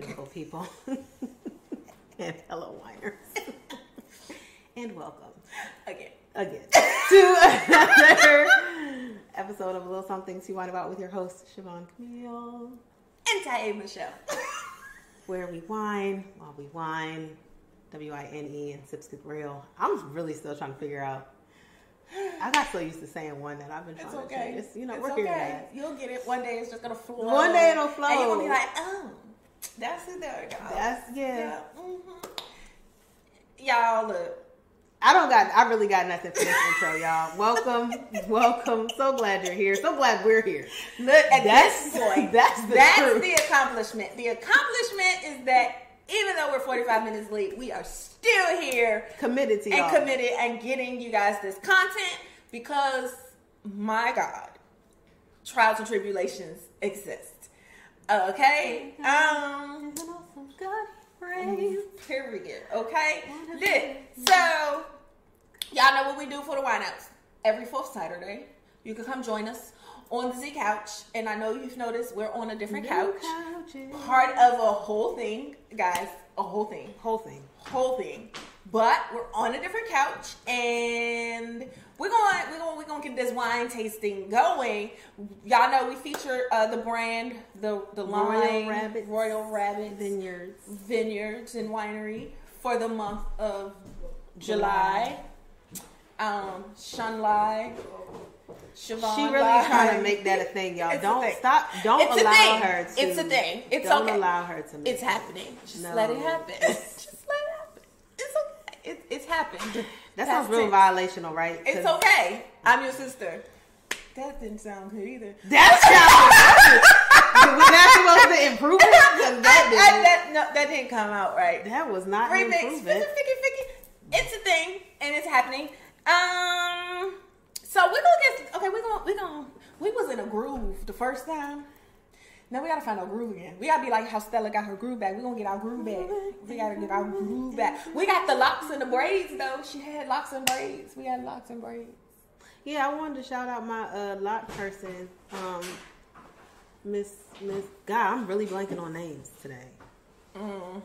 beautiful people. and hello, whiners. and welcome Again. again to another episode of A Little Something to Wine About with your host, Siobhan Camille, And Tae Michelle. where we wine while we wine. W I N E and sips get real. I'm really still trying to figure out. I got so used to saying one that I've been trying It's to okay. change. It's, you know, it's we're okay. You'll get it. One day it's just gonna flow. One day it'll flow. And you're gonna be like, oh, that's it there, y'all. That's yeah. yeah. hmm Y'all look. I don't got. I really got nothing for this intro, y'all. Welcome, welcome. So glad you're here. So glad we're here. Look at That's- this point. that's the that's truth. the accomplishment. The accomplishment is that even though we're 45 minutes late, we are still here Committed to and y'all. committed and getting you guys this content because my God, trials and tribulations exist. Okay? Um Isn't awesome God praise? period. Okay? So y'all know what we do for the wineouts. Every fourth Saturday, you can come join us on the Z couch. And I know you've noticed we're on a different couch. Part of a whole thing, guys. A whole thing Whole thing. whole thing. But we're on a different couch and we're going we're going we're going to get this wine tasting going. Y'all know we feature uh, the brand the the Royal line Rabbits. Royal Rabbit Vineyards. Vineyards and Winery for the month of July. Um Shunlai Siobhan She really Lai. trying to make that a thing, y'all. It's don't stop. Don't It's allow her to. It's a thing. It's okay. don't okay. allow her to. Make It's happening. Just No. let it happen. Just let it happen. It's okay. It, it's happened. That sounds real violational, right? It's okay. I'm your sister. That didn't sound good either. That's how. We're not supposed to improve it. I, That, I, didn't- that, no, that didn't come out right. that was not Remix. improvement. Ficky, ficky. It's a thing, and it's happening. Um. So we're gonna get okay. We're gonna we're gonna we was in a groove the first time. Now we gotta find our groove again. We gotta be like how Stella got her groove back. We're gonna get our groove back. We gotta get our groove back. We got the locks and the braids though. She had locks and braids. We had locks and braids. Yeah, I wanted to shout out my uh, lot person, um, Miss Miss. God, I'm really blanking on names today. Mm.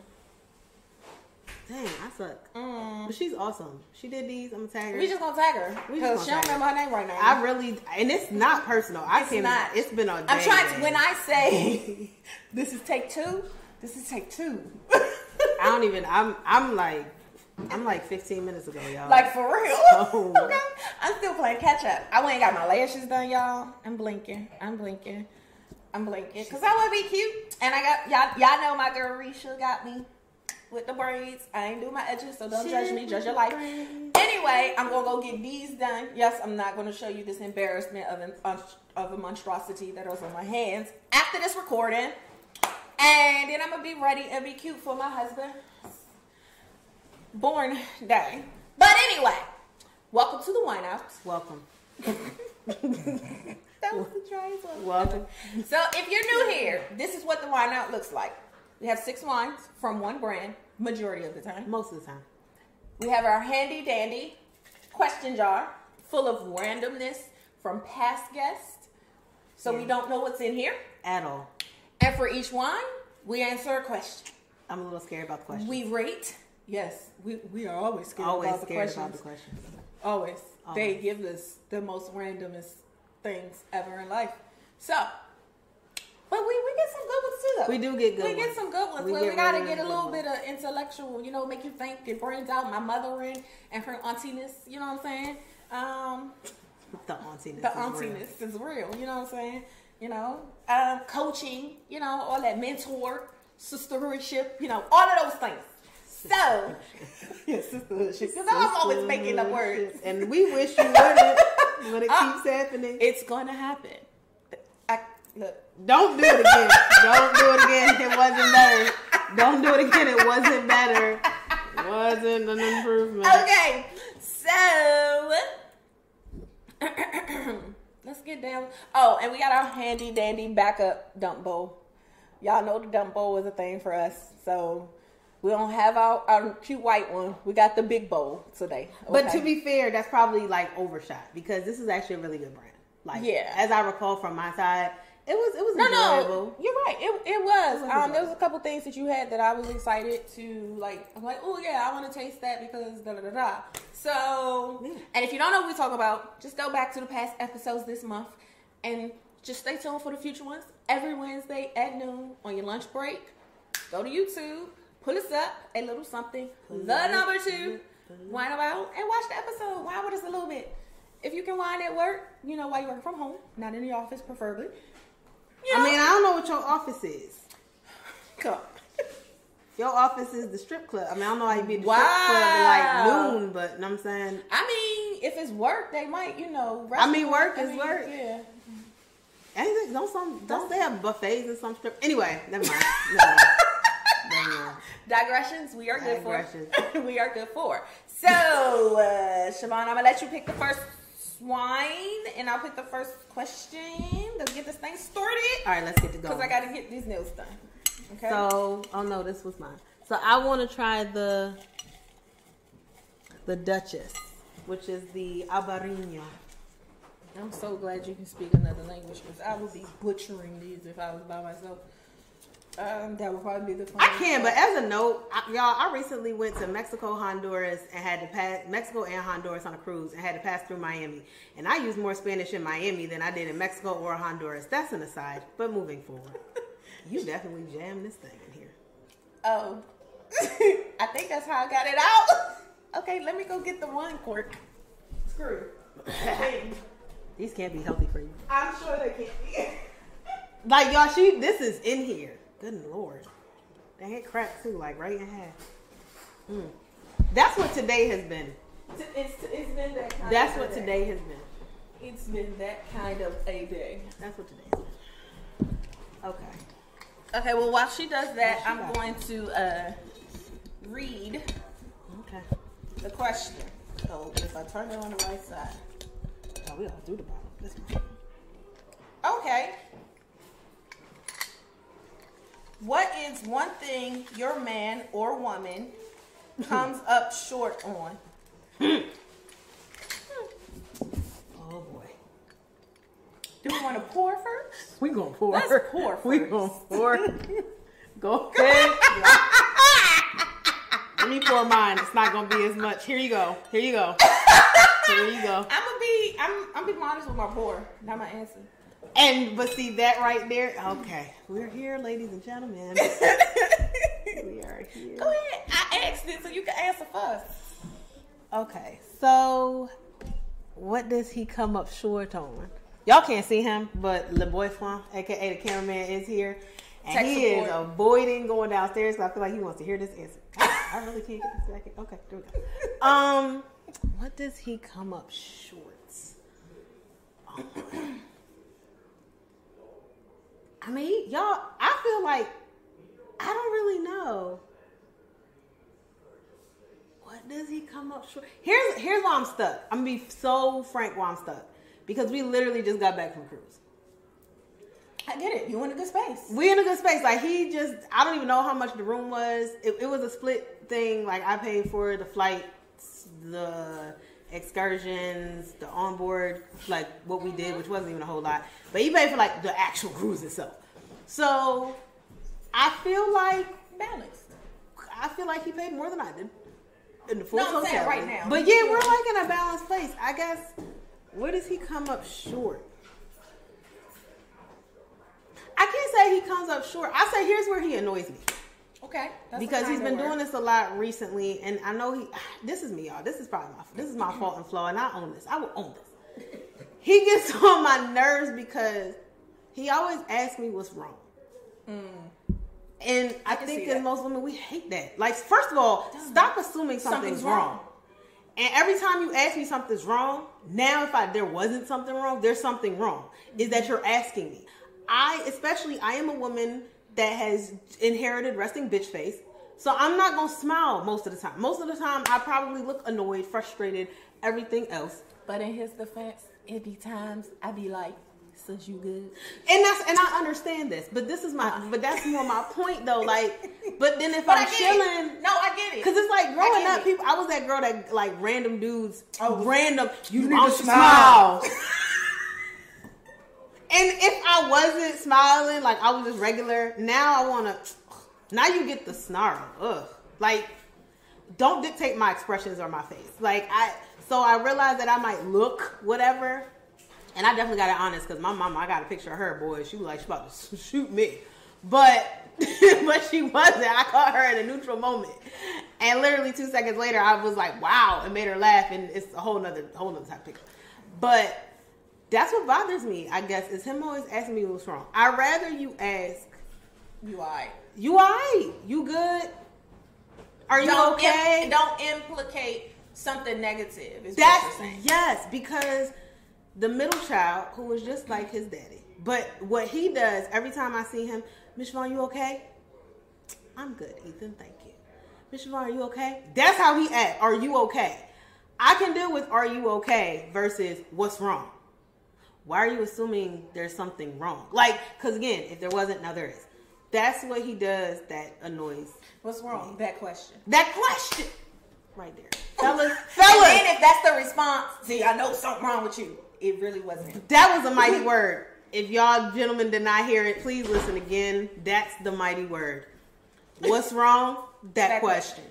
Dang, I suck. Mm. But she's awesome. She did these. I'm gonna tag her. We just gonna tag her We just because she don't remember her name right now. I really, and it's not personal. I It's can. not. It's been a. I'm trying to. When I say this is take two, this is take two. I don't even. I'm. I'm like. I'm like 15 minutes ago, y'all. Like for real. So- okay. I'm still playing catch up. I went and got my lashes done, y'all. I'm blinking. I'm blinking. I'm blinking. Cause I wanna be cute. And I got y'all y'all know my girl Risha got me with the braids. I ain't do my edges, so don't judge me, judge your life. Anyway, I'm gonna go get these done. Yes, I'm not gonna show you this embarrassment of an of a monstrosity that was on my hands after this recording. And then I'm gonna be ready and be cute for my husband born day. But anyway, welcome to the wine house. welcome. That was the dry one. Welcome. So if you're new here, this is what the wine out looks like. We have six wines from one brand, majority of the time. Most of the time. We have our handy dandy question jar full of randomness from past guests. So we don't know what's in here. At all. And for each wine, we answer a question. I'm a little scared about the questions. We rate. Yes, we, we are always scared always about the scared questions. about the questions. Always. They give us the most randomest things ever in life. So, but we, we get some good ones too, though. We do get good We get some good ones. We we gotta really, get a little bit of intellectual, you know, make you think. It brings out my mothering and her auntiness. You know what I'm saying? Um, The auntiness. the is real. auntiness is real. You know what I'm saying? You know, um, coaching. You know, all that mentor, sisterhoodship. You know, all of those things. So, yeah. Because I'm always making up words. And we wish you wouldn't, but it Uh, keeps happening. It's gonna happen. I look. Don't do it again. Don't do it again. It wasn't better. Don't do it again. It wasn't better. It wasn't an improvement. Okay, so let's get down. Oh, and we got our handy dandy backup dump bowl. Y'all know the dump bowl is a thing for us, so we don't have our, our cute white one. We got the big bowl today. But to be fair, that's probably like overshot because this is actually a really good brand. Like, Yeah. as I recall from my side, It was it was No, enjoyable. no, you're right. It, it was. It was um, there was a couple things that you had that I was excited to like. I'm like, oh yeah, I want to taste that because da da da da. So, Yeah. and if you don't know what we talk about, just go back to the past episodes this month and just stay tuned for the future ones. Every Wednesday at noon on your lunch break, go to YouTube, pull us up a little something, the number two, wind about and watch the episode. Wind with us a little bit. If you can wind at work, you know, while you're working from home, not in the office, preferably. You I mean, I don't know what your office is. Come. Your office is the strip club. I mean, I don't know how you be the Wow. strip club at like noon, but you know what I'm saying I mean, if it's work, they might, you know. I mean, work I is mean, work. Yeah. It- don't some don't they have buffets in some strip? Anyway, never mind. Never mind. Never mind. Digressions, we are good Digressions. for. we are good for. So, uh, Siobhan, I'm gonna let you pick the first wine, and I'll put the first question. Let's get this thing started. All right, let's get to go. Because I gotta get these nails done. Okay. So, oh no, this was mine. So I want to try the the Duchess, which is the Albarino. I'm so glad you can speak another language because I would be butchering these if I was by myself. Um, that would probably be the. I can, but as a note, I, y'all, I recently went to Mexico, Honduras, and had to pass Mexico and Honduras on a cruise, and had to pass through Miami. And I used more Spanish in Miami than I did in Mexico or Honduras. That's an aside. But moving forward, you definitely jammed this thing in here. Oh, I think that's how I got it out. okay, let me go get the one cork. Screw. These can't be healthy for you. I'm sure they can't be. Like y'all, she this is in here. Good lord, they had crack too, like right in half. Mm. That's what today has been. It's, it's been that kind That's of what day. today has been. It's been that kind of a day. That's what today has been. Okay. Okay, well, while she does that, she I'm going to uh, read Okay. the question. So if I turn it on the right side. Oh, we all through the bottom. Okay. What is one thing your man or woman comes up short on? Oh boy. Do we want to pour first? We gonna pour. Let's pour We first. gonna pour. Go ahead. Let me pour mine. It's not gonna be as much. Here you go. Here you go. Here you go. I'm gonna be I'm I'm being honest with my pour, not my answer. And but see that right there. Okay, we're here, ladies and gentlemen. we are here. Go ahead. I asked it so you can answer first. Okay, so what does he come up short on? Y'all can't see him, but Le Boyfriend, aka the cameraman, is here. And Tech he is avoiding going downstairs because I feel like he wants to hear this answer. I, I really can't get this back. Okay, there we go. Um, what does he come up short? I mean, y'all, I feel like I don't really know. What does he come up short? Here's here's why I'm stuck. I'm gonna be so frank why I'm stuck. Because we literally just got back from cruise. I get it. You in a good space. We in a good space. Like he just I don't even know how much the room was. It, it was a split thing. Like I paid for the flight, the excursions, the onboard, like what we did, which wasn't even a whole lot. But he paid for like the actual cruise itself. So I feel like Balanced. I feel like he paid more than I did in the full No, saying right now. But yeah, we're like in a balanced place. I guess. Where does he come up short? I can't say he comes up short. I say here's where he annoys me Okay. That's because he's been doing this a lot recently, and I know he. This is me, y'all. This is probably my. This is my fault and flaw, and I own this. I will own this. He gets on my nerves because he always asks me what's wrong. Mm. And I, can think as that. most women, we hate that. Like, first of all, stop assuming something's, Something's wrong. wrong. And every time you ask me something's wrong, now if I there wasn't something wrong, there's something wrong. Is that mm-hmm. you're asking me? I, especially, I am a woman that has inherited resting bitch face. So I'm not gonna smile most of the time. Most of the time, I probably look annoyed, frustrated, everything else. But in his defense, it be times I be like, "Sis, you good?" And that's and I understand this, but this is my uh. but that's more my point though. Like, but then if But I'm chilling, it. No, I get it. Cause it's like growing up, it. people. I was that girl that like random dudes, Oh, random. You, need don't to smile. if I wasn't smiling, like I was just regular, now I wanna. Now you get the snarl. Ugh. Like, don't dictate my expressions or my face. Like I. So I realized that I might look whatever, and I definitely got it honest because my mama, I got a picture of her, boy. She was like, she about to shoot me, but but she wasn't. I caught her in a neutral moment, and literally two seconds later, I was like, wow, and made her laugh, and it's a whole nother whole nother type of picture. But that's what bothers me, I guess, is him always asking me what's wrong. I'd rather you ask, You alright? you alright? You good? Are you Don't okay? im- don't implicate something negative. Is what That's yes, because the middle child who was just like his daddy. But what he does every time I see him, Miss Vaughn, you okay? I'm good, Ethan. Thank you. Miss Vaughn, are you okay? That's how he act. Are you okay? I can deal with "Are you okay?" versus "What's wrong." Why are you assuming there's something wrong? Like, because again, if there wasn't, now there is. That's what he does that annoys What's wrong? That question. that question right there, fellas. And Fellas, then if that's the response, see, I know something wrong with you. It really wasn't. That was a mighty word. If y'all gentlemen did not hear it, please listen again. That's the mighty word. What's wrong? That, That question.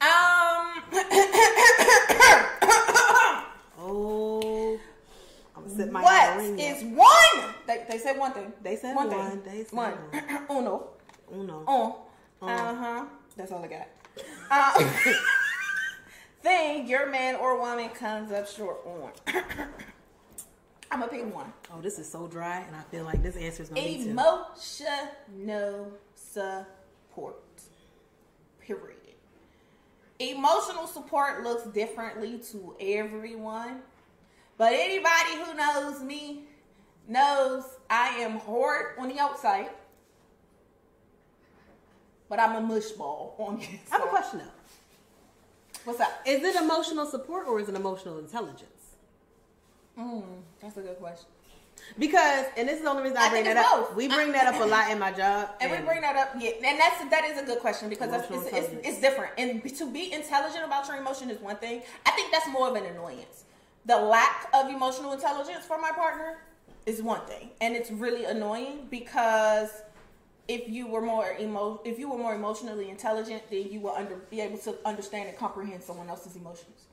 Um. Oh, Sit my what is one? They, they said one thing. They said one. one. Thing. They said one. one. Uno. Uno. On. Uh huh. That's all I got. Uh, thing your man or woman comes up short on. I'm gonna pick one. Oh, this is so dry, and I feel like this answer is gonna be two. Emotional support. Period. Emotional support looks differently to everyone, but anybody who knows me knows I am hard on the outside, but I'm a mush ball on the inside. I have a question though. What's up? Is it emotional support or is it emotional intelligence? Mm, that's a good question. Because, and this is the only reason I, I bring that up. both. We bring that up a lot in my job, And we bring that up, yeah, and that's that is a good question because that's, it's, it's, it's different. And to be intelligent about your emotion is one thing. I think that's more of an annoyance. The lack of emotional intelligence for my partner is one thing, and it's really annoying because if you were more emo, if you were more emotionally intelligent, then you will under be able to understand and comprehend someone else's emotions.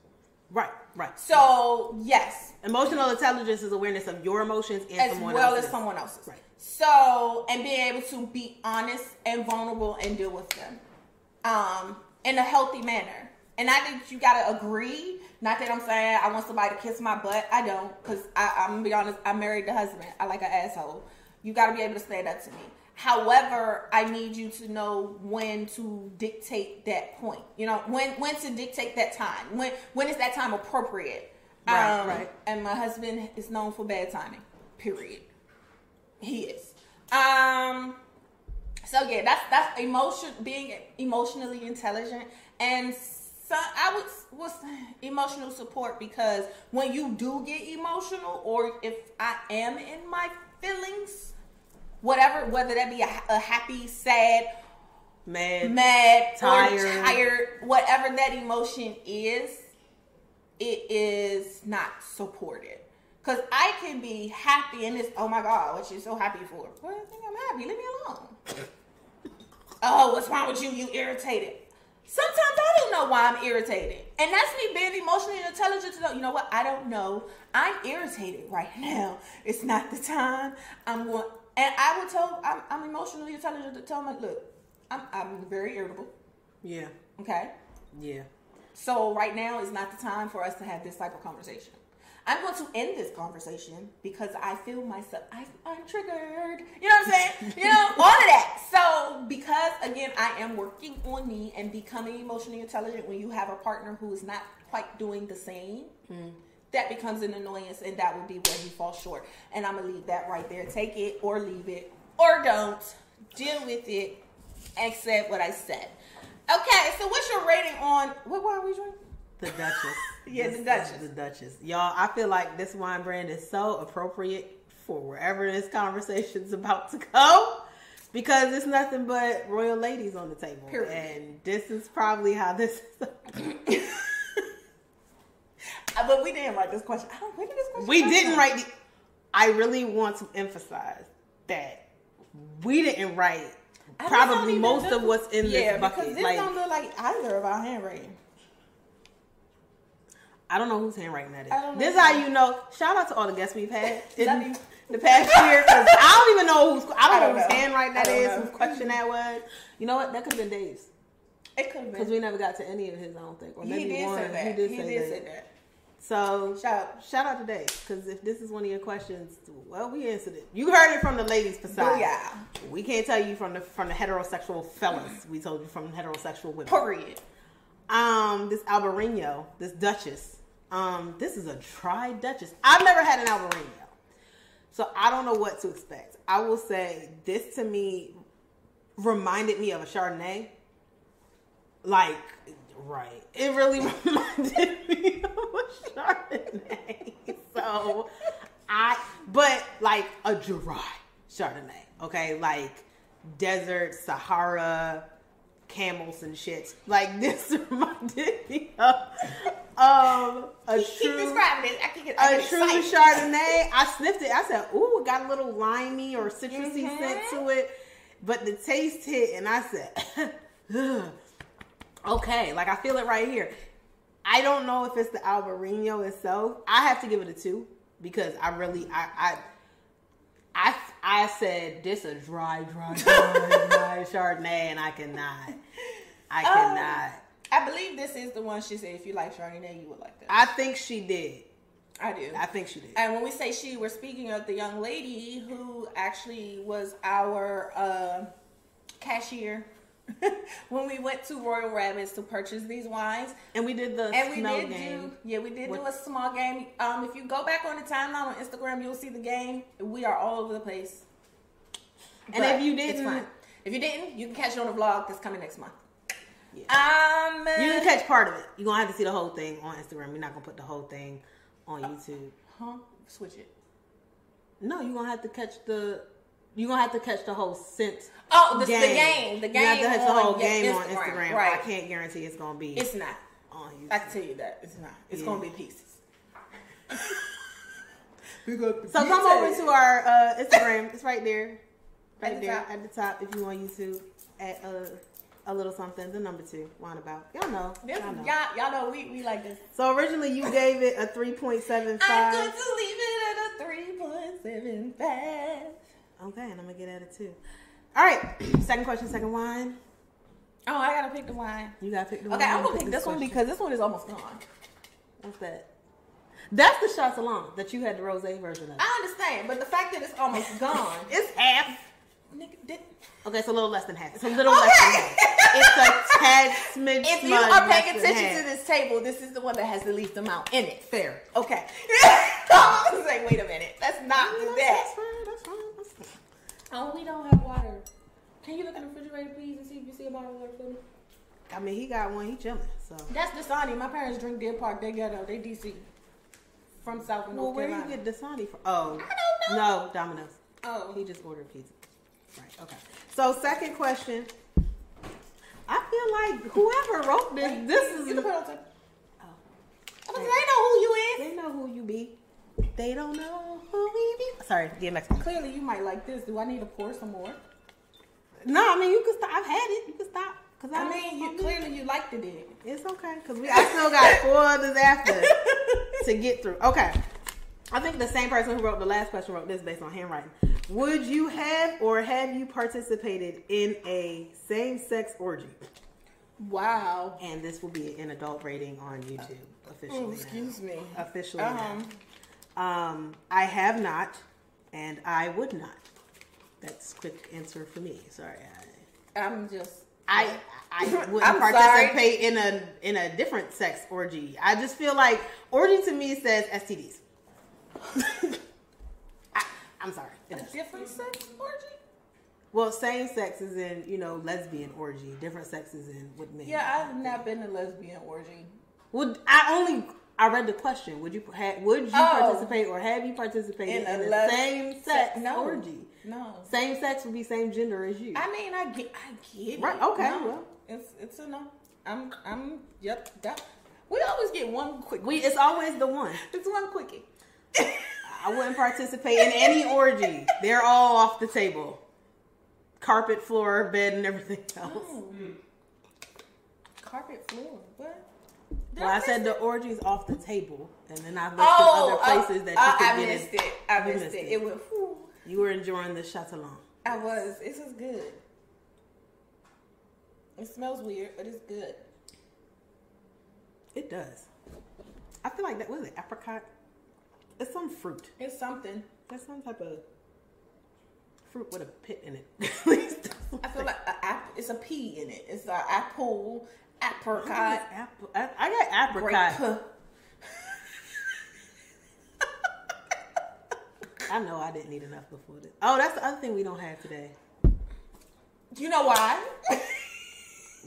right, right. So yes, Emotional intelligence is awareness of your emotions and as someone well else's. as someone else's. Right. So, and being able to be honest and vulnerable and deal with them um, in a healthy manner. And I think you gotta agree. Not that I'm saying I want somebody to kiss my butt. I don't, because I'm gonna be honest. I married the husband. I like an asshole. You gotta be able to stand up to me. However, I need you to know when to dictate that point. You know, when when to dictate that time. When when is that time appropriate? Right, Um, right. And my husband is known for bad timing. Period. He is. Um. So yeah, that's that's emotion being emotionally intelligent and so I would was emotional support because when you do get emotional or if I am in my feelings, whatever whether that be a, a happy, sad, Mad. mad, Tired. tired, whatever that emotion is, it is not supported. Cause I can be happy and it's oh my god, what you so happy for? Well, I think I'm happy. Leave me alone. oh, what's wrong with you? You irritated. Sometimes I don't know why I'm irritated, and that's me being emotionally intelligent to know. You know what? I don't know. I'm irritated right now. It's not the time. I'm going, and I would tell. I'm, I'm emotionally intelligent to tell my look. I'm, I'm very irritable. Yeah. Okay. Yeah. So right now is not the time for us to have this type of conversation. I'm going to end this conversation because I feel myself. I, I'm triggered. You know what I'm saying? You know all of that. So because again, I am working on me and becoming emotionally intelligent. When you have a partner who is not quite doing the same, mm-hmm. that becomes an annoyance, and that would be where he falls short. And I'm gonna leave that right there. Take it or leave it, or don't deal with it. Accept what I said. Okay, so what's your rating on what wine we drinking? The Duchess. Yeah, This the Duchess. The Duchess. Y'all, I feel like this wine brand is so appropriate for wherever this conversation's about to go. Because it's nothing but royal ladies on the table. Period. And this is probably how this is. Uh, But we didn't write this question. I don't. When did this question? we didn't from? write the I really want to emphasize that we didn't write probably most look- of what's in yeah, this bucket. because this like don't look like either of our handwriting. I don't know whose handwriting that is. I don't know This is how you know. Shout out to all the guests we've had in the past year because I don't even know who's. I don't, I don't know whose handwriting that is. Know. Whose question that was. You know what? That could have been Dave's It could have because we never got to any of his. I don't think. Or he maybe did one. say that. He did say that. that. So Shout. shout out to Dave because if this is one of your questions, well, we answered it. You heard it from the ladies' side. Yeah. We can't tell you from the from the heterosexual fellas. We told you from heterosexual women. Period. Um, this Albarino, this Duchess. Um, this is a dry Duchess. I've never had an Albarino, so I don't know what to expect. I will say this to me reminded me of a Chardonnay. Like, right? It really reminded me of a Chardonnay. So, I but like a dry Chardonnay. Okay, like desert Sahara camels and shit. Like this reminded me of um, a Keep true describing it. I can get. I a true excited. Chardonnay. I sniffed it. I said, "Ooh, it got a little limey or citrusy Mhm. scent to it," but the taste hit, and I said, "Okay." Like I feel it right here. I don't know if it's the Albarino itself. I have to give it a two because I really, I, I, I, I said this a dry, dry, dry, dry Chardonnay, and I cannot, I Um, cannot. I believe this is the one she said. If you like Chardonnay, you would like that. I think she did. I do. I think she did. And when we say she, we're speaking of the young lady who actually was our uh, cashier when we went to Royal Rabbits to purchase these wines. And we did the And we did game. do, yeah, we did do a small game. Um, if you go back on the timeline on Instagram, you'll see the game. We are all over the place. And But if you didn't- if you didn't, you can catch it on the vlog that's coming next month. Yeah. Um, You can catch part of it. You're gonna have to see the whole thing on Instagram. We're not gonna put the whole thing on YouTube. huh? Switch it. No, you're gonna have to catch the. You're gonna have to catch the whole scent. Oh, the the game, the game. You have to catch the whole your game on Instagram. Right. I can't guarantee it's gonna be It's not. on YouTube. I can tell you that it's not. It's Yeah. gonna be pieces. So come over to our uh, Instagram. It's right there, right At the there top. at the top. If you want YouTube, at uh, a little something. The number two. Wine about. Y'all know. This, Y'all know. y'all, y'all know we, we like this. So originally you gave it a three point seven I'm going to leave it at a three point seven five. Okay, and I'm gonna get at it too. All right. Second question. Second wine. Oh, I gotta pick the wine. You gotta pick the wine. Okay. I'm gonna Pick pick this one because this one is almost gone. What's that? That's the Chatillon that you had the rose version of. I understand, but the fact that it's almost gone, It's half. Okay, it's a little less than half. It's a little less than Okay. half. It's a tad smidge. if you are paying attention half. to this table, this is the one that has the least amount in it. fair. Okay. I was like, wait a minute, let's not do That's that. fine. That's fine. That's fine. Oh, we don't have water. Can you look in the refrigerator, please, and see if you see a bottle of water for me? I mean, he got one. He chilling. So. That's Dasani. My parents drink Deer Park. They ghetto. Uh, they DC. From South and Well, North where do you Carolina. get Dasani from? Oh, I don't know. no, Domino's. Oh. He just ordered pizza. Right. Okay. So second question. I feel like whoever wrote this, this You is. can put it on top. Oh. I like, They know who you is. They know who you be. They don't know who we be. Sorry, DMX. Clearly, you might like this. Do I need to pour some more? No, I mean you can stop. I've had it. You can stop. Cause I mean, you clearly you liked it. Then. it's okay. Cause we I still got four others after to get through. Okay. I think the same person who wrote the last question wrote this based on handwriting. Would you have or have you participated in a same-sex orgy? Wow. And this will be an adult rating on YouTube officially. Oh, now. excuse me. Officially. Um, now. Um, I have not, and I would not. That's quick answer for me. Sorry. I, I'm just. I I wouldn't I'm participate in a in a different sex orgy. I just feel like orgy to me says STDs. I, I'm sorry. A different sex orgy? Well, same sex is in you know lesbian orgy. Different sex is in with men. Yeah, I've not been to lesbian orgy. Well, I only? I read the question. Would you ha, would you Oh. participate or have you participated in, In a same sex no. orgy? No. Same sex would be same gender as you. I mean, I get, I get it. Right, okay, No. well. it's it's a no. I'm, I'm, yep. That, we always get one quick. we it's always the one. it's one quickie. I wouldn't participate in any orgy. They're all off the table. Carpet, floor, bed, and everything else. Oh. Carpet floor. What? Well, I said the orgy's off the table, and then I listed Oh, other uh, places that you oh, could I get missed in. it. I missed, missed it. it. It went. whew. You were enjoying the chateauneuf. I was. This is good. It smells weird, but it's good. It does. I feel like that was it apricot. It's some fruit. It's something. That's some type of fruit with a pit in it. I feel like it's a pea in it. It's an apple, apricot, apple. I, I got apricot. grape. I know I didn't eat enough before this. Oh, that's the other thing we don't have today. You know why?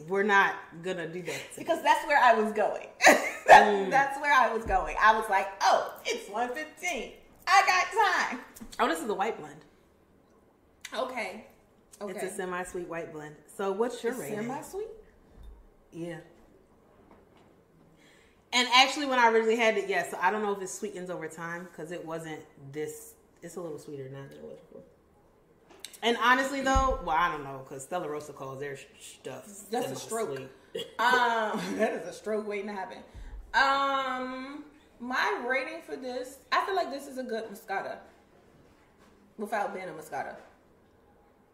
We're not gonna do that. Today. because that's where I was going. that's, Mm. that's where I was going. I was like, oh, it's 115. I got time. Oh, this is a white blend. Okay. Okay. It's a semi-sweet white blend. So, what's your rating? Semi sweet? Yeah. And actually, when I originally had it, yes, So I don't know if it sweetens over time because it wasn't this. It's a little sweeter now than it was before. And honestly, though, well, I don't know because Stella Rosa calls their stuff. That's a stroke. Um, that is a stroke waiting to happen. Um, my rating for this, I feel like this is a good Moscato. Without being a Moscato.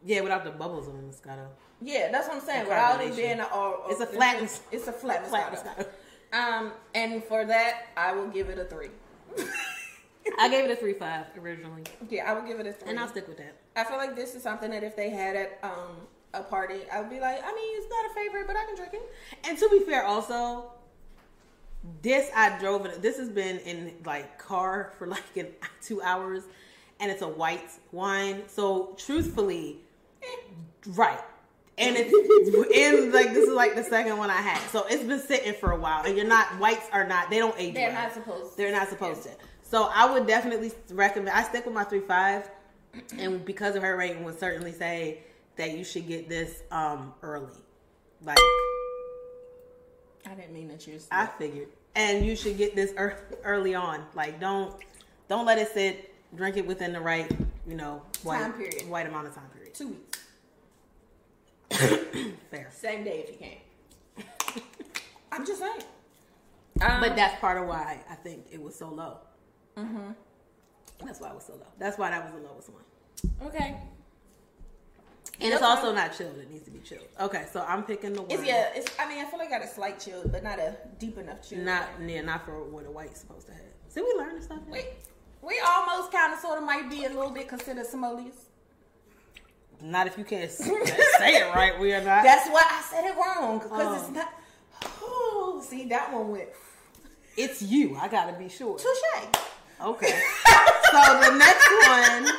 Yeah, without the bubbles on the Moscato. Yeah, that's what I'm saying. The Without it being a, or, It's a flat It's, it's a flat, Flat Moscato. Moscato. Um, and for that, I will give it a three. I gave it a three five originally, Yeah, I would give it a three. and I'll stick with that. I feel like this is something that if they had at um a party, I would be like, I mean, it's not a favorite, but I can drink it. And to be fair, also, this I drove it. This has been in like car for like in two hours, and it's a white wine. So truthfully, right. And it's and like this is like the second one I had. So it's been sitting for a while, and you're not whites are not they don't age. They're well. not supposed to. They're not supposed to. So I would definitely recommend. I stick with my three five, and because of her rating, would certainly say that you should get this um early, like. I didn't mean that you. I figured. And you should get this ear- early on. Like don't don't let it sit. Drink it within the right, you know, white, Time period. white amount of time. Two weeks, Fair. same day if you can. I'm just saying. Um, But that's part of why I think it was so low. Mm-hmm. That's why it was so low. That's why that was the lowest one. okay. And it's also not chilled. It needs to be chilled. Okay, so I'm picking the one. It's yeah. It's. I mean, I feel like I got a slight chill, but not a deep enough chill. Not yeah, not for what a white's supposed to have. See, we learned stuff. We we almost kind of sort of might be a little bit considered sommeliers. Not if you can't say it right. We are not. That's why I said it wrong because Oh. it's not. Oh, see that one went it's you. I gotta be sure. touche. Okay. so the next one,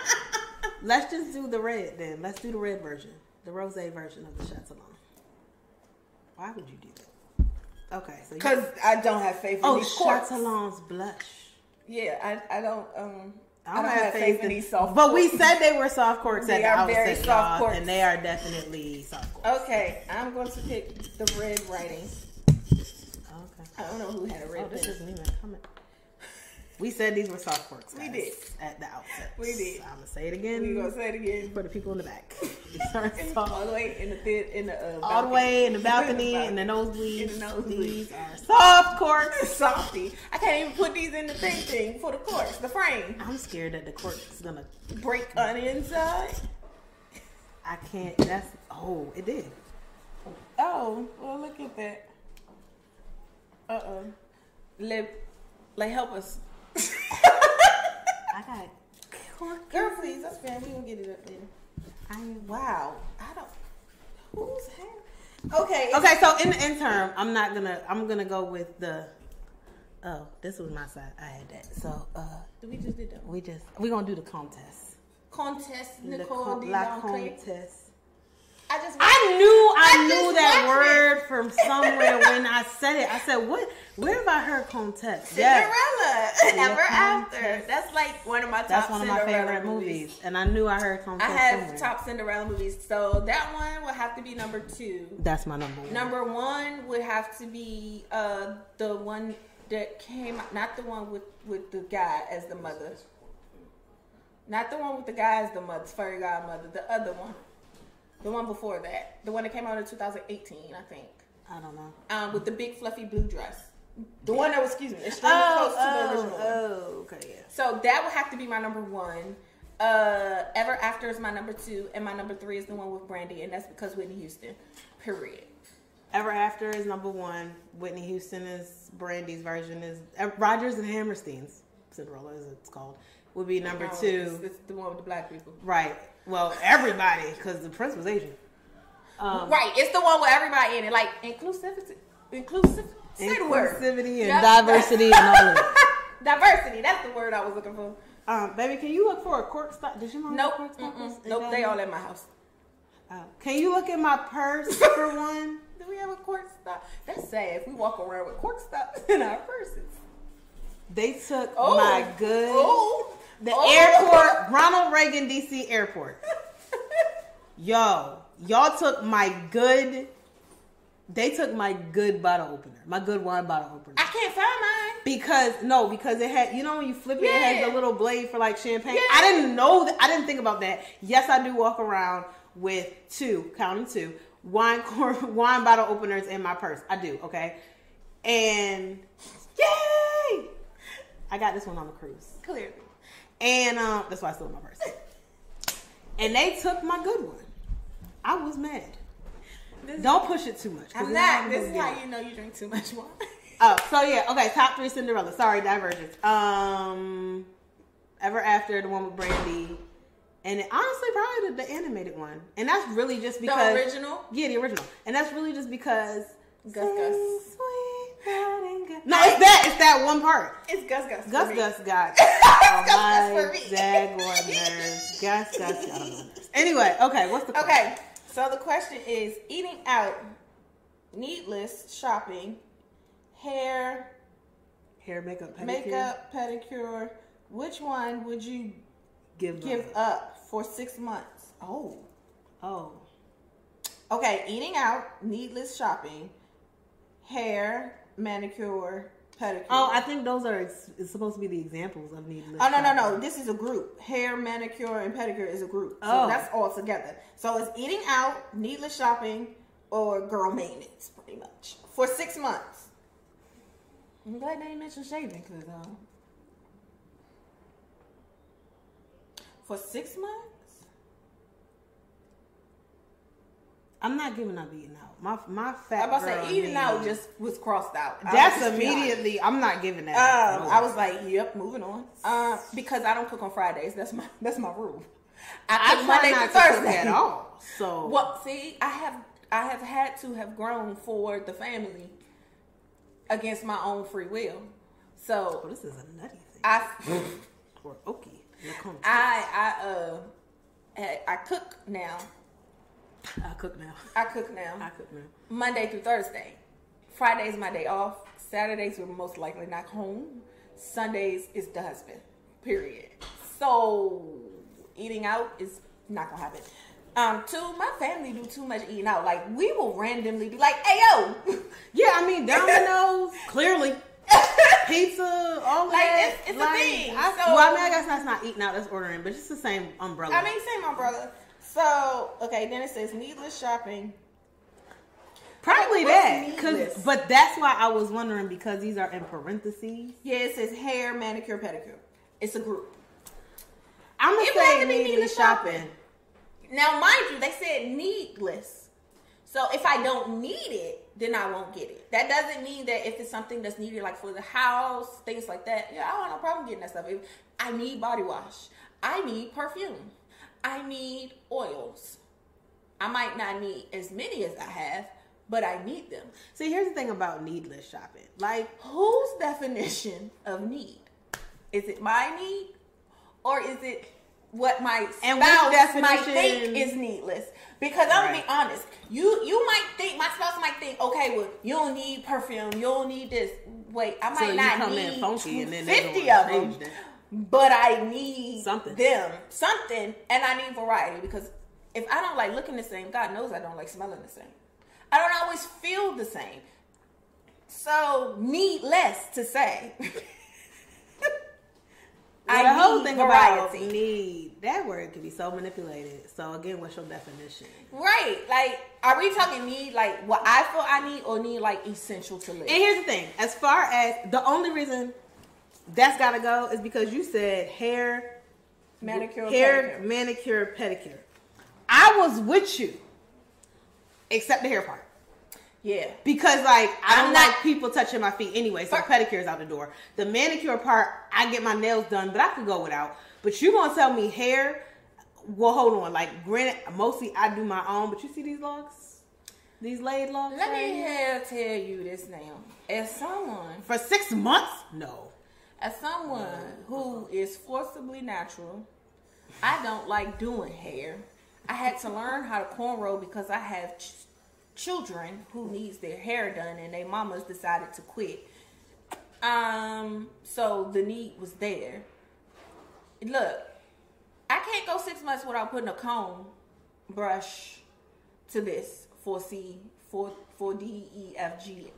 let's just do the red then. Let's do the red version, the rose version of the Chatillon. Why would you do that? Okay, so Because I don't have faith in oh, these courts. Blush. Yeah, I, I don't um I don't, have faith in these soft. But we said they were soft corks They at the are outset, very soft corks. and they are definitely soft corks. Okay, I'm going to pick the red writing. Okay. I don't know who had a red Oh, this pen. is me. Comment. We said these were soft corks. We did. at the outset. We did. I'm gonna say it again We gonna say it again. for the people in the back. All the way in the thin, in the uh, all the way in the balcony In the nosebleeds. In the nosebleed. These are soft corks. Softy. I can't even put these in the thing thing for the course, the frame. I'm scared that the cork's gonna. Break on the inside. I can't. That's oh, it did. Oh, well, look at that. Uh oh. Let, like, help us. I got cork. Girl, please, that's fair. We gonna get it up later. I Wow. I don't. Who's hand? Okay. Okay, so in the interim, I'm not gonna. I'm gonna go with the. Oh, this was my side. I had that. So uh, We just did that. we just we gonna do the Comtesse. Comtesse Nicole con- D. la Comtesse. I just. I knew I, I knew that word from somewhere when I said it. I said, "What? Where have I heard Comtesse?" Cinderella. Yeah, Ever after. Comtesse. That's like one of my top That's one of my Cinderella favorite movies. and I knew I heard I have somewhere. top Cinderella movies, so that one will have to be number two. That's my number one. Number one would have to be uh the one that came, not the one with with the guy as the mother. Not the one with the guys, the mother, fairy godmother. The other one. The one before that. The one that came out in 2018, I think. I don't know. Um, with the big fluffy blue dress. The one that was, excuse me, extremely close to the original. oh, okay, yeah. So that would have to be my number one. Uh, Ever After is my number two, and my number three is the one with Brandy, and that's because Whitney Houston. Period. Ever After is number one. Whitney Houston is Brandy's version is uh, Rodgers and Hammerstein's Cinderella, as it's called, would be number No, two. It's, it's the one with the black people. Right. Well, everybody, because the prince was Asian. Um, right. It's the one with everybody in it, like inclusivity. Inclusive. Say the word. Inclusivity and Yep. diversity and all of that. Diversity. That's the word I was looking for. Um, baby, can you look for a cork stop? Did you mom Nope. cork stoppers? Mm-mm. Nope. They all at my house. Oh. Can you look at my purse for one? Do we have a cork stop? That's sad. If we walk around with cork stops in our purses. They took Oh. my good. Oh. The Oh. airport, Ronald Reagan DC airport. Yo, y'all took my good. They took my good bottle opener, my good wine bottle opener. I can't find mine. Because no, because it had you know when you flip it, it has Yeah. the little blade for like champagne. Yeah. I didn't know that. I didn't think about that. Yes, I do walk around with two, counting two wine wine bottle openers in my purse. I do. Okay, and yay! I got this one on the cruise, Clearly. And um, that's why I stole my purse. And they took my good one. I was mad. This- Don't push it too much. I'm not. This is how it. you know you drink too much wine. Oh, so yeah, okay. Top three Cinderella. Sorry, divergence. Um, Ever After, the one with Brandy, and honestly, probably the, the animated one. And that's really just because the original. Yeah, the original. And that's really just because. Gus Gus. Gus- No, it's that. It's that one part. It's Gus Gus. for Gus me. Gus got Gus my for me. daggone nerves. Gus Gus got on my nerves. Anyway, okay. What's the? Okay, so the question is: eating out, needless shopping, hair, Hair, makeup, pedicure. makeup, pedicure. Which one would you give give up. up for six months? Oh, Oh, okay. Eating out, needless shopping, hair, manicure, pedicure. oh. I think those are it's supposed to be the examples of needless. Oh no no no! This is a group. Hair, manicure, and pedicure is a group. So Oh. that's all together. So it's eating out, needless shopping, or girl maintenance, pretty much for six months. I'm glad they didn't mention shaving, cause um, for six months. I'm not giving up eating out. My my fat. I'm about to say eating out just was crossed out. That's was just be honest. immediately. I'm not giving that. Um, up. I was like, yep, moving on. Um, because I don't cook on Fridays. That's my that's my rule. I I cook try Monday not to Thursday at all. So Well, see, I have I have had to have grown for the family against my own free will. Oh, So this is a nutty thing. I or okie. I I uh I I cook now. I cook now. I cook now. I cook now. Monday through Thursday. Friday's my day off. Saturdays we're most likely not home. Sundays is the husband. Period. So eating out is not gonna happen. Um, two, my family do too much eating out. Like we will randomly be like, "Hey yo, Yeah, I mean Domino's clearly pizza, all Like, that. it's- it's a thing, I, so- well, I mean, I guess that's not eating out. That's ordering, but it's the same umbrella. I mean, same umbrella. So, okay, then it says needless shopping. probably what's that. Cause, but that's why I was wondering because these are in parentheses. Yeah, it says hair, manicure, pedicure. It's a group. I'm gonna It would have say needless needless shopping. shopping. Now, mind you, they said needless. So if I don't need it, then I won't get it. That doesn't mean that if it's something that's needed, like for the house, things like that, yeah, I don't have no problem getting that stuff. If I need body wash, I need perfume, I need oils. I might not need as many as I have, but I need them. See, here's the thing about needless shopping. Like, Whose definition of need? Is it my need, or is it what my And spouse might think is needless? Because I'm gonna be honest, you you might think my spouse might think, okay, well you don't need perfume, you don't need this. Wait, I might So not need funky and then 50 of them. But I need Something. them, something, and I need variety because if I don't like looking the same, God knows I don't like smelling the same. I don't always feel the same. So needless to say, well, the whole need thing variety. about need. That word can be so manipulated. So again, what's your definition? Right. Like, are we talking need like what I feel I need or need like essential to live? And here's the thing: as far as the only reason that's gotta go is because you said hair, Manicure, hair, pedicure. manicure, pedicure. I was with you, except the hair part. Yeah. Because like I I'm don't like people touching my feet anyway, so pedicure is out the door. The manicure part, I get my nails done, but I could go without. But you gonna tell me hair? Well, hold on. Like, granted, mostly I do my own, but you see these locks, these laid locks. Let right me tell you this now. As someone, for six months. No, as someone who is forcibly natural, I don't like doing hair. I had to learn how to cornrow because I have ch- children who needs their hair done, and their mamas decided to quit. Um, so the need was there. Look, I can't go six months without putting a comb, brush to this four C, four four D E F G, 4D.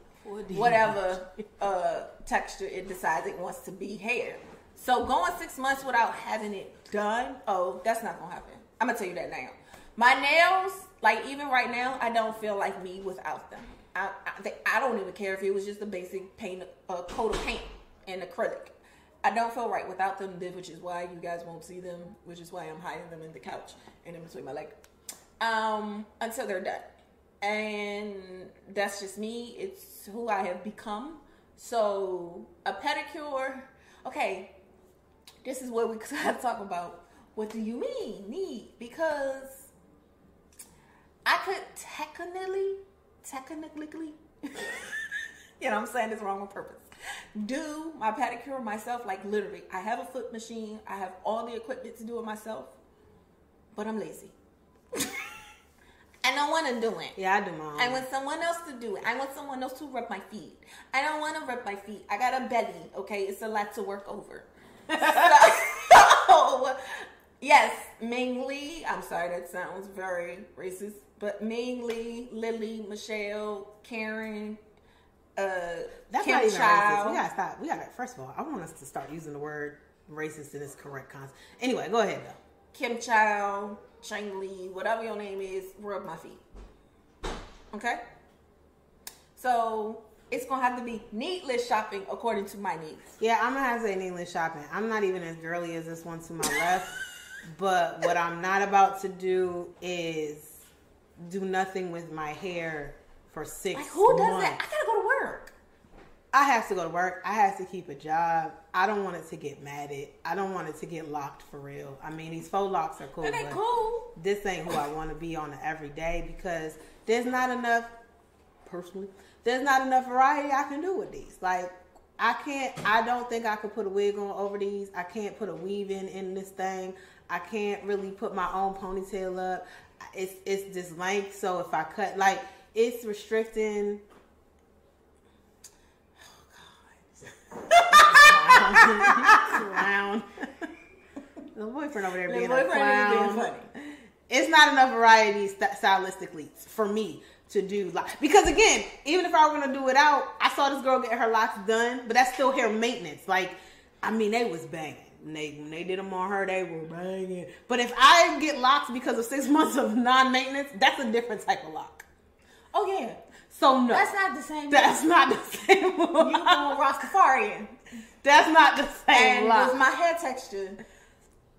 Whatever uh, texture it decides it wants to be hair. So going six months without having it done, oh, that's not gonna happen. I'm gonna tell you that now. My nails, like even right now, I don't feel like me without them. I I, they, I don't even care if it was just a basic paint, a coat of paint and acrylic. I don't feel right without them, which is why you guys won't see them, which is why I'm hiding them in the couch and in between my leg, um, until they're done. And that's just me. It's who I have become. So a pedicure, okay. This is what we talk about. What do you mean need? Because I could technically, technically, you know, I'm saying this wrong on purpose. Do my pedicure myself, like literally. I have a foot machine. I have all the equipment to do it myself, but I'm lazy. I don't want to do it. yeah, I do my own. I want someone else to do it. I want someone else to rub my feet. I don't want to rub my feet. I got a belly. Okay, it's a lot to work over. so, yes, Ming Lee. I'm sorry, that sounds very racist, but Ming Lee, Lily, Michelle, Karen, uh, That's Kim not even racist. We gotta stop. We gotta. First of all, I want us to start using the word racist in its correct context. Anyway, go ahead though. Kim Chow, Chang Lee, whatever your name is, rub my feet. Okay? So it's gonna have to be needless shopping according to my needs. Yeah, I'm gonna have to say English shopping. I'm not even as girly as this one to my left, but what I'm not about to do is do nothing with my hair for six. Like who does months. that? I gotta go to work. I have to go to work. I have to keep a job. I don't want it to get matted. I don't want it to get locked for real. I mean, these faux locks are cool. Are they cool? This ain't who I want to be on an everyday because there's not enough. Personally, there's not enough variety I can do with these. Like, I can't. I don't think I could put a wig on over these. I can't put a weave in in this thing. I can't really put my own ponytail up. It's it's this length, so if I cut like it's restricting. Oh, clown. the boyfriend over there The being a boyfriend is being clown. funny. It's not enough variety st- stylistically for me to do like because again, even if I were gonna do it out, I saw this girl get her locks done, but that's still hair maintenance. Like, I mean, they was banging. When they when they did them on her, they were banging. But if I get locks because of six months of non-maintenance, that's a different type of lock. Oh yeah. So no, That's not the same. that's not the same. you going Rastafarian. That's not the same And lock. my hair texture,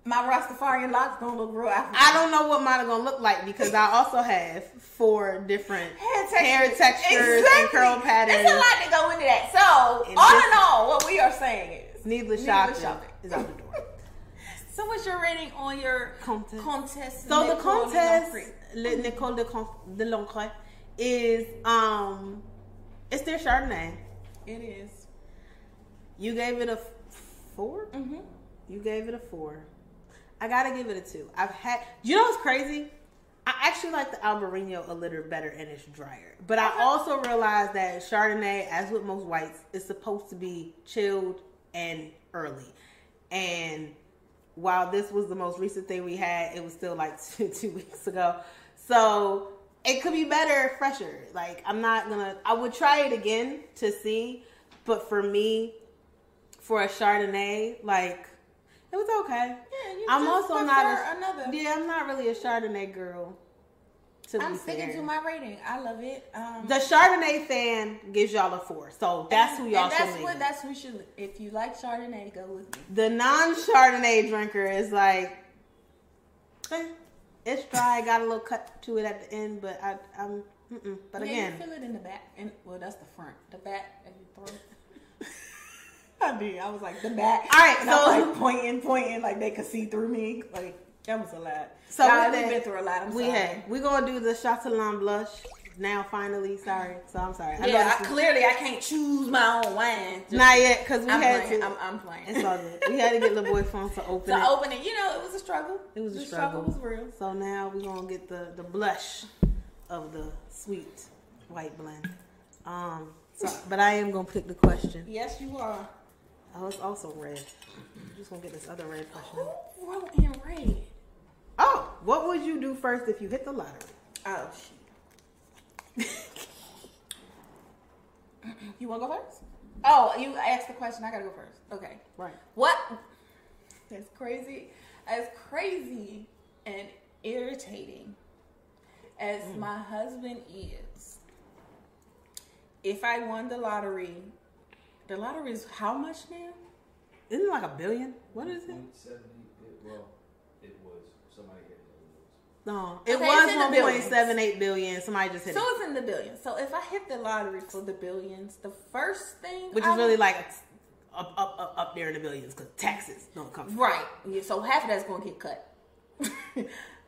my Rastafarian locks gonna look real African. I don't know what mine are gonna look like because I also have four different hair textures, hair textures and curl patterns. There's a lot to go into that. So, And all in all, what we are saying is Needless, shopping, shopping. is out the door. So, what's your rating on your Comtesse. Comtesse? So the Nicole Comtesse, Le Nicole de, Con- de Lancre, is um, it's their Chardonnay. It is. You gave it a f- 4 Mm-hmm. You gave it a four. I gotta give it a two. I've had. You know what's crazy? I actually like the Albarino a little better and it's drier. But I also realized that Chardonnay, as with most whites, is supposed to be chilled and early. And while this was the most recent thing we had, it was still like two, two weeks ago. So it could be better, fresher. Like I'm not gonna. I would try it again to see, but for me, for a Chardonnay, like It was okay. Yeah, you I'm just also not a, another. Yeah, I'm not really a Chardonnay girl. To I'm sticking fair. to my rating. I love it. Um, The Chardonnay fan gives y'all a four, so that's who y'all and should that's lean what that's who should. If you like Chardonnay, go with me. The non-Chardonnay drinker is like, eh, it's dry, got a little cut to it at the end, but I, I'm, but yeah, again, you feel it in the back, and well, that's the front. The back, as you throw it. I did. I was like the back. All right, and I was so- like pointing, pointing, like they could see through me. Like that was a lot. So we've been through a lot. I'm we sorry. had we gonna do the Chatillon blush now. Finally, sorry, so I'm sorry. I Yeah, I, clearly I can't choose my own wine. Not yet because we I'm had playing. to. I'm, I'm playing. it's all good. We had to get the boy phone to open to it. open it, you know, it was a struggle. It was a the struggle. was real. So now we're gonna get the the blush of the sweet white blend. Um, so, but I am gonna pick the question. Yes, you are. Oh, it's also red. I'm just gonna get this other red question. Who wrote in red? Oh, what would you do first if you hit the lottery? Oh shit. you want to go first? Oh, you asked the question. I gotta go first. Okay. Right. What? That's crazy. As crazy and irritating as mm. my husband is, if I won the lottery, the lottery is how much now? Isn't it like a billion? What is it? 170, it, well, it was. Somebody hit it. No, it Okay, was it's in the one point seven eight billion. Somebody just hit it. So it, it's in the billions. So if I hit the lottery for the billions, the first thing, which I is really would- like up up up, up there in the billions because taxes don't come. Right. Yeah, so half of that's going to get cut.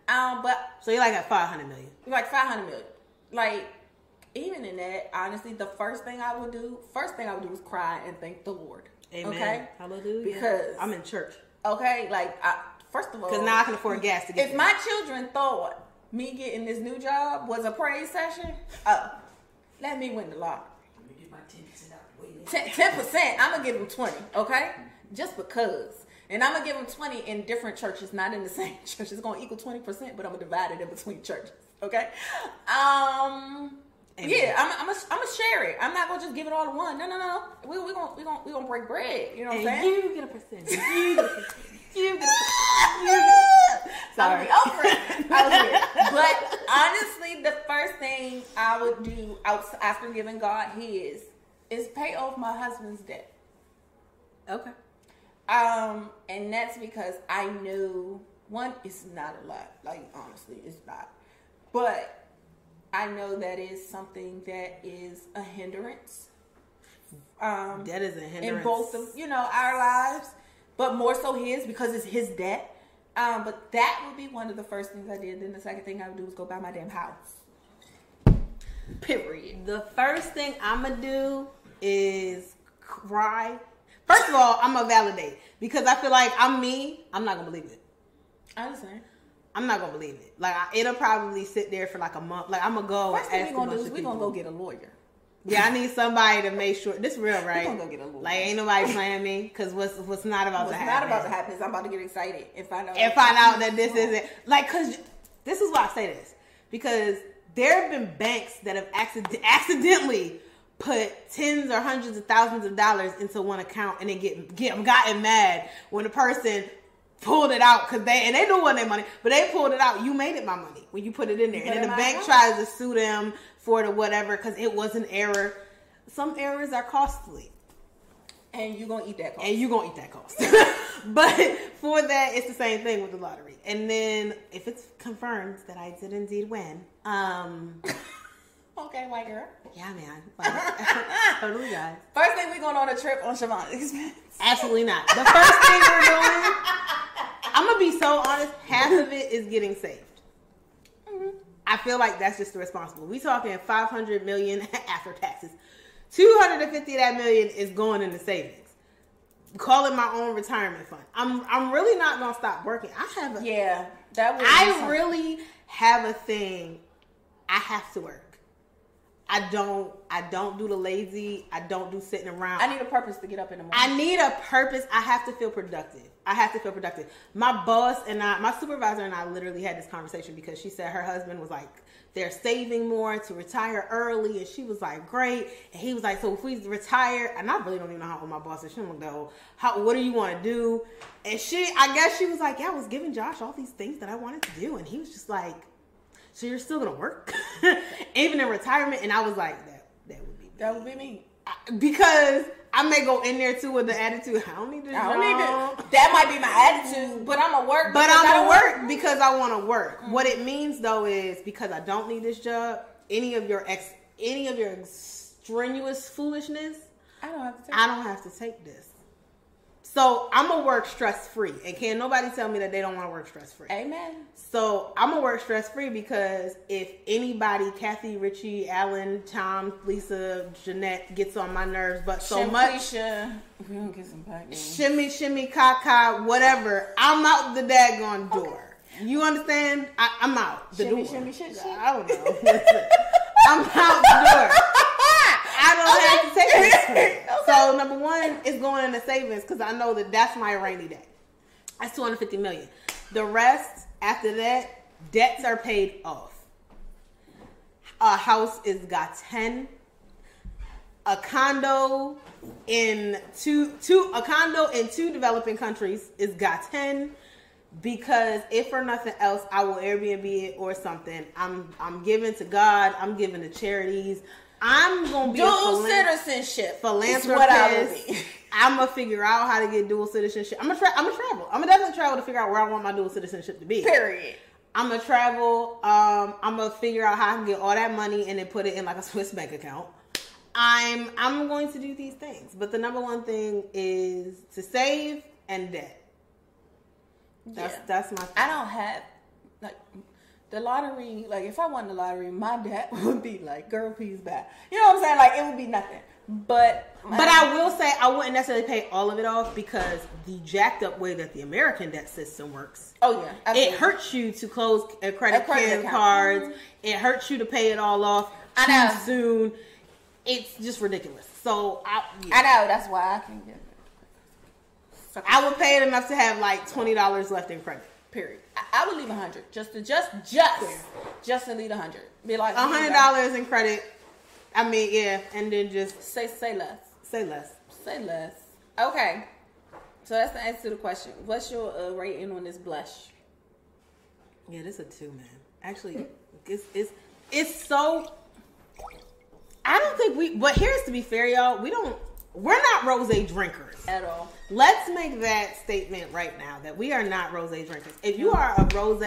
um, but So you're like at five hundred million. like five hundred million. Like even in that, honestly, the first thing I would do, first thing I would do is cry and thank the Lord. Amen. Okay. Hallelujah. Because- I'm in church Okay. Like I, first of all, because now I can afford gas to get. if there. my children thought me getting this new job was a praise session, oh, let me win the lottery. Let me get my 10% out the way. Ten percent. I'm gonna give them twenty. Okay, just because. And I'm gonna give them twenty in different churches, not in the same church. It's gonna equal twenty percent, but I'm gonna divide it in between churches. Okay. Um. Amen. Yeah, I'm. I'm. Gonna, I'm gonna share it. I'm not gonna just give it all to one. No, no, no. We we gonna we gonna we gonna break bread. You know what I'm saying? you get a percentage. You get a percentage. You get a Sorry. Sorry. I'm over it. I was here. But honestly, the first thing I would do after giving God His is pay off my husband's debt. Okay. Um, and that's because I know one, it's not a lot. Like honestly, it's not. But I know that is something that is a hindrance. Um, That is a hindrance. in both of you know our lives, but more so his because it's his debt. Um, but that would be one of the first things I did. Then the second thing I would do was go buy my damn house. Period. The first thing I'm gonna do is cry. First of all, I'm gonna validate because I feel like I'm me. I'm not gonna believe it. I understand. I'm not gonna believe it. Like I, it'll probably sit there for like a month. Like I'm gonna go First thing we're gonna do is we're gonna go get a lawyer. Yeah, I need somebody to make sure this real, right? We gonna go get a lawyer. Like ain't nobody playing me because what's what's not about What's to not happen. about to happen is I'm about to get excited and find out and find out that this isn't like because this is why I say this because there have been banks that have accident- accidentally put tens or hundreds of thousands of dollars into one account and then get get gotten mad when the person pulled it out because they and they knew what their money but they pulled it out you made it my money when you put it in there and then the bank tries to sue them for the whatever because it was an error some errors are costly and you're gonna eat that cost. and you gonna eat that cost. but for that, it's the same thing with the lottery. And then if it's confirmed that I did indeed win, um, okay, white girl. yeah, man, totally, guys. First thing we going on a trip on Siobhan's expense. Absolutely not. The first thing we're doing, I'm gonna be so honest. Half of it is getting saved. Mm-hmm. I feel like that's just the responsible. We talking 500 million after taxes. 250 of that million is going into savings. Call it my own retirement fund. I'm I'm really not gonna stop working. I have a Yeah, that would. I really have a thing. I have to work. I don't I don't do the lazy. I don't do sitting around. I need a purpose to get up in the morning. I need a purpose. I have to feel productive. I have to feel productive. My boss and I, my supervisor and I literally had this conversation because she said her husband was like, they're saving more to retire early. And she was like, great. And he was like, so if we retire, and I really don't even know how old my boss is. She don't know, how, what do you want to do? And she, I guess she was like, yeah, I was giving Josh all these things that I wanted to do. And he was just like, so you're still going to work? even in retirement? And I was like, that, that would be that would be me. because I may go in there too with the attitude. I don't need this. I don't need job. That might be my attitude, but I'm gonna work. But I'm gonna don't work because I want to work. Mm-hmm. What it means though is because I don't need this job. Any of your ex, any of your strenuous foolishness, I don't have to. Take I don't have to take this. So I'm gonna work stress free, and can't nobody tell me that they don't want to work stress free. Amen. So I'm gonna work stress free because if anybody, Kathy, Richie, Alan, Tom, Lisa, Jeanette, gets on my nerves, but so much. We don't get some back. shimmy, shimmy, caca, whatever. I'm out the daggone door. You understand? I, I'm out the Shimmy, door. shimmy, shit, shit. I don't know. I'm out the door. I don't have to take this. So number one is going into savings because I know that that's my rainy day. That's 250 million. The rest after that, debts are paid off. A house is got 10 a condo in two two a condo in two developing countries is got 10 because if for nothing else I will Airbnb it or something. I'm I'm giving to God, I'm giving to charities. I'm gonna be a Dual citizenship. philanthropist. Is what I will be. I'm gonna figure out how to get dual citizenship. I'm gonna tra- I'm gonna travel. I'm gonna definitely travel to figure out where I want my dual citizenship to be. Period. I'm gonna travel. Um, I'm gonna figure out how I can get all that money and then put it in like a Swiss bank account. I'm I'm going to do these things, but the number one thing is to save and debt. That's Yeah. that's my. I don't have like the lottery. Like if I won the lottery, my debt would be like, "Girl, please back." You know what I'm saying? Like it would be nothing. But But I will say I wouldn't necessarily pay all of it off because the jacked up way that the American debt system works, oh yeah, it hurts you to close a credit, A credit account. cards. Mm-hmm. It hurts you to pay it all off I too know. soon. It's just ridiculous. So I, yeah. I know that's why I can get it. I would pay it enough to have like twenty dollars left in credit. Period. I, I would leave a hundred just to just just just to leave a hundred. Be like A hundred dollars in credit. I mean, yeah, and then just Say say less. say less. Say less. Okay. So that's the answer to the question. What's your uh, rating on this blush? Yeah, this is a two, man. Actually, it's it's it's so. I don't think we. But here's to be fair, y'all. We don't. We're not rose drinkers. At all. Let's make that statement right now that we are not rose drinkers. If you are a rose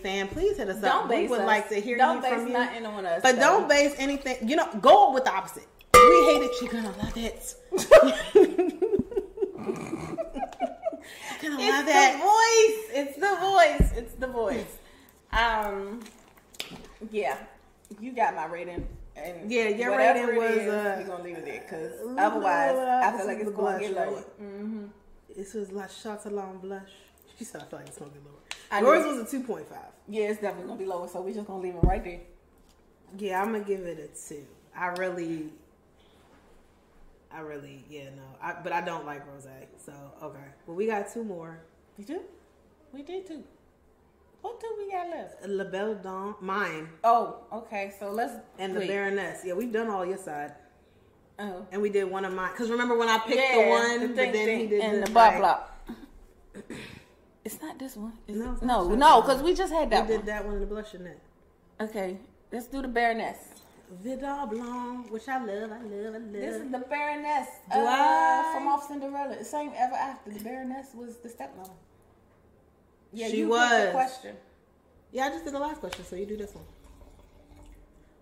fan, please hit us up. Don't we base would us. like to hear Don't you base from you. nothing on us. But though. don't base anything. You know, go with the opposite. We hate it. You're gonna love it. you're gonna It's love the it. voice. It's the voice. It's the voice. Um, yeah, you got my rating. And Yeah, your whatever rating it was, is, uh, we're gonna leave it there because Leave otherwise. I feel like is it's the going to get blush, lower. right? Mm-hmm. This was like shots along blush. She said I feel like it's gonna be lower. I Yours was a two point five. Yeah, it's definitely gonna be lower, so we're just gonna leave it right there. Yeah, I'm gonna give it a two. I really, I really, yeah, no. I, but I don't like rose. So okay, well we got two more. We do. We did too. What do we got left? La Belle Dame, mine, Oh, okay. So let's and the. Baroness. Yeah, we've done all your side, Oh, and we did one of mine. Cause remember when I picked yeah, the one, the but thing, then he did and the, the blah. It's not this one. Is No, it? no, no, because we just had that. We that did that one in the blushing. Okay, let's do the Baroness. Vidal Blanc, which I love, I love, I love. This is the Baroness Do uh, I? from off Cinderella. Same ever after. The Baroness was the stepmother. Yeah, She was. the question. yeah, I just did the last question, so you do this one.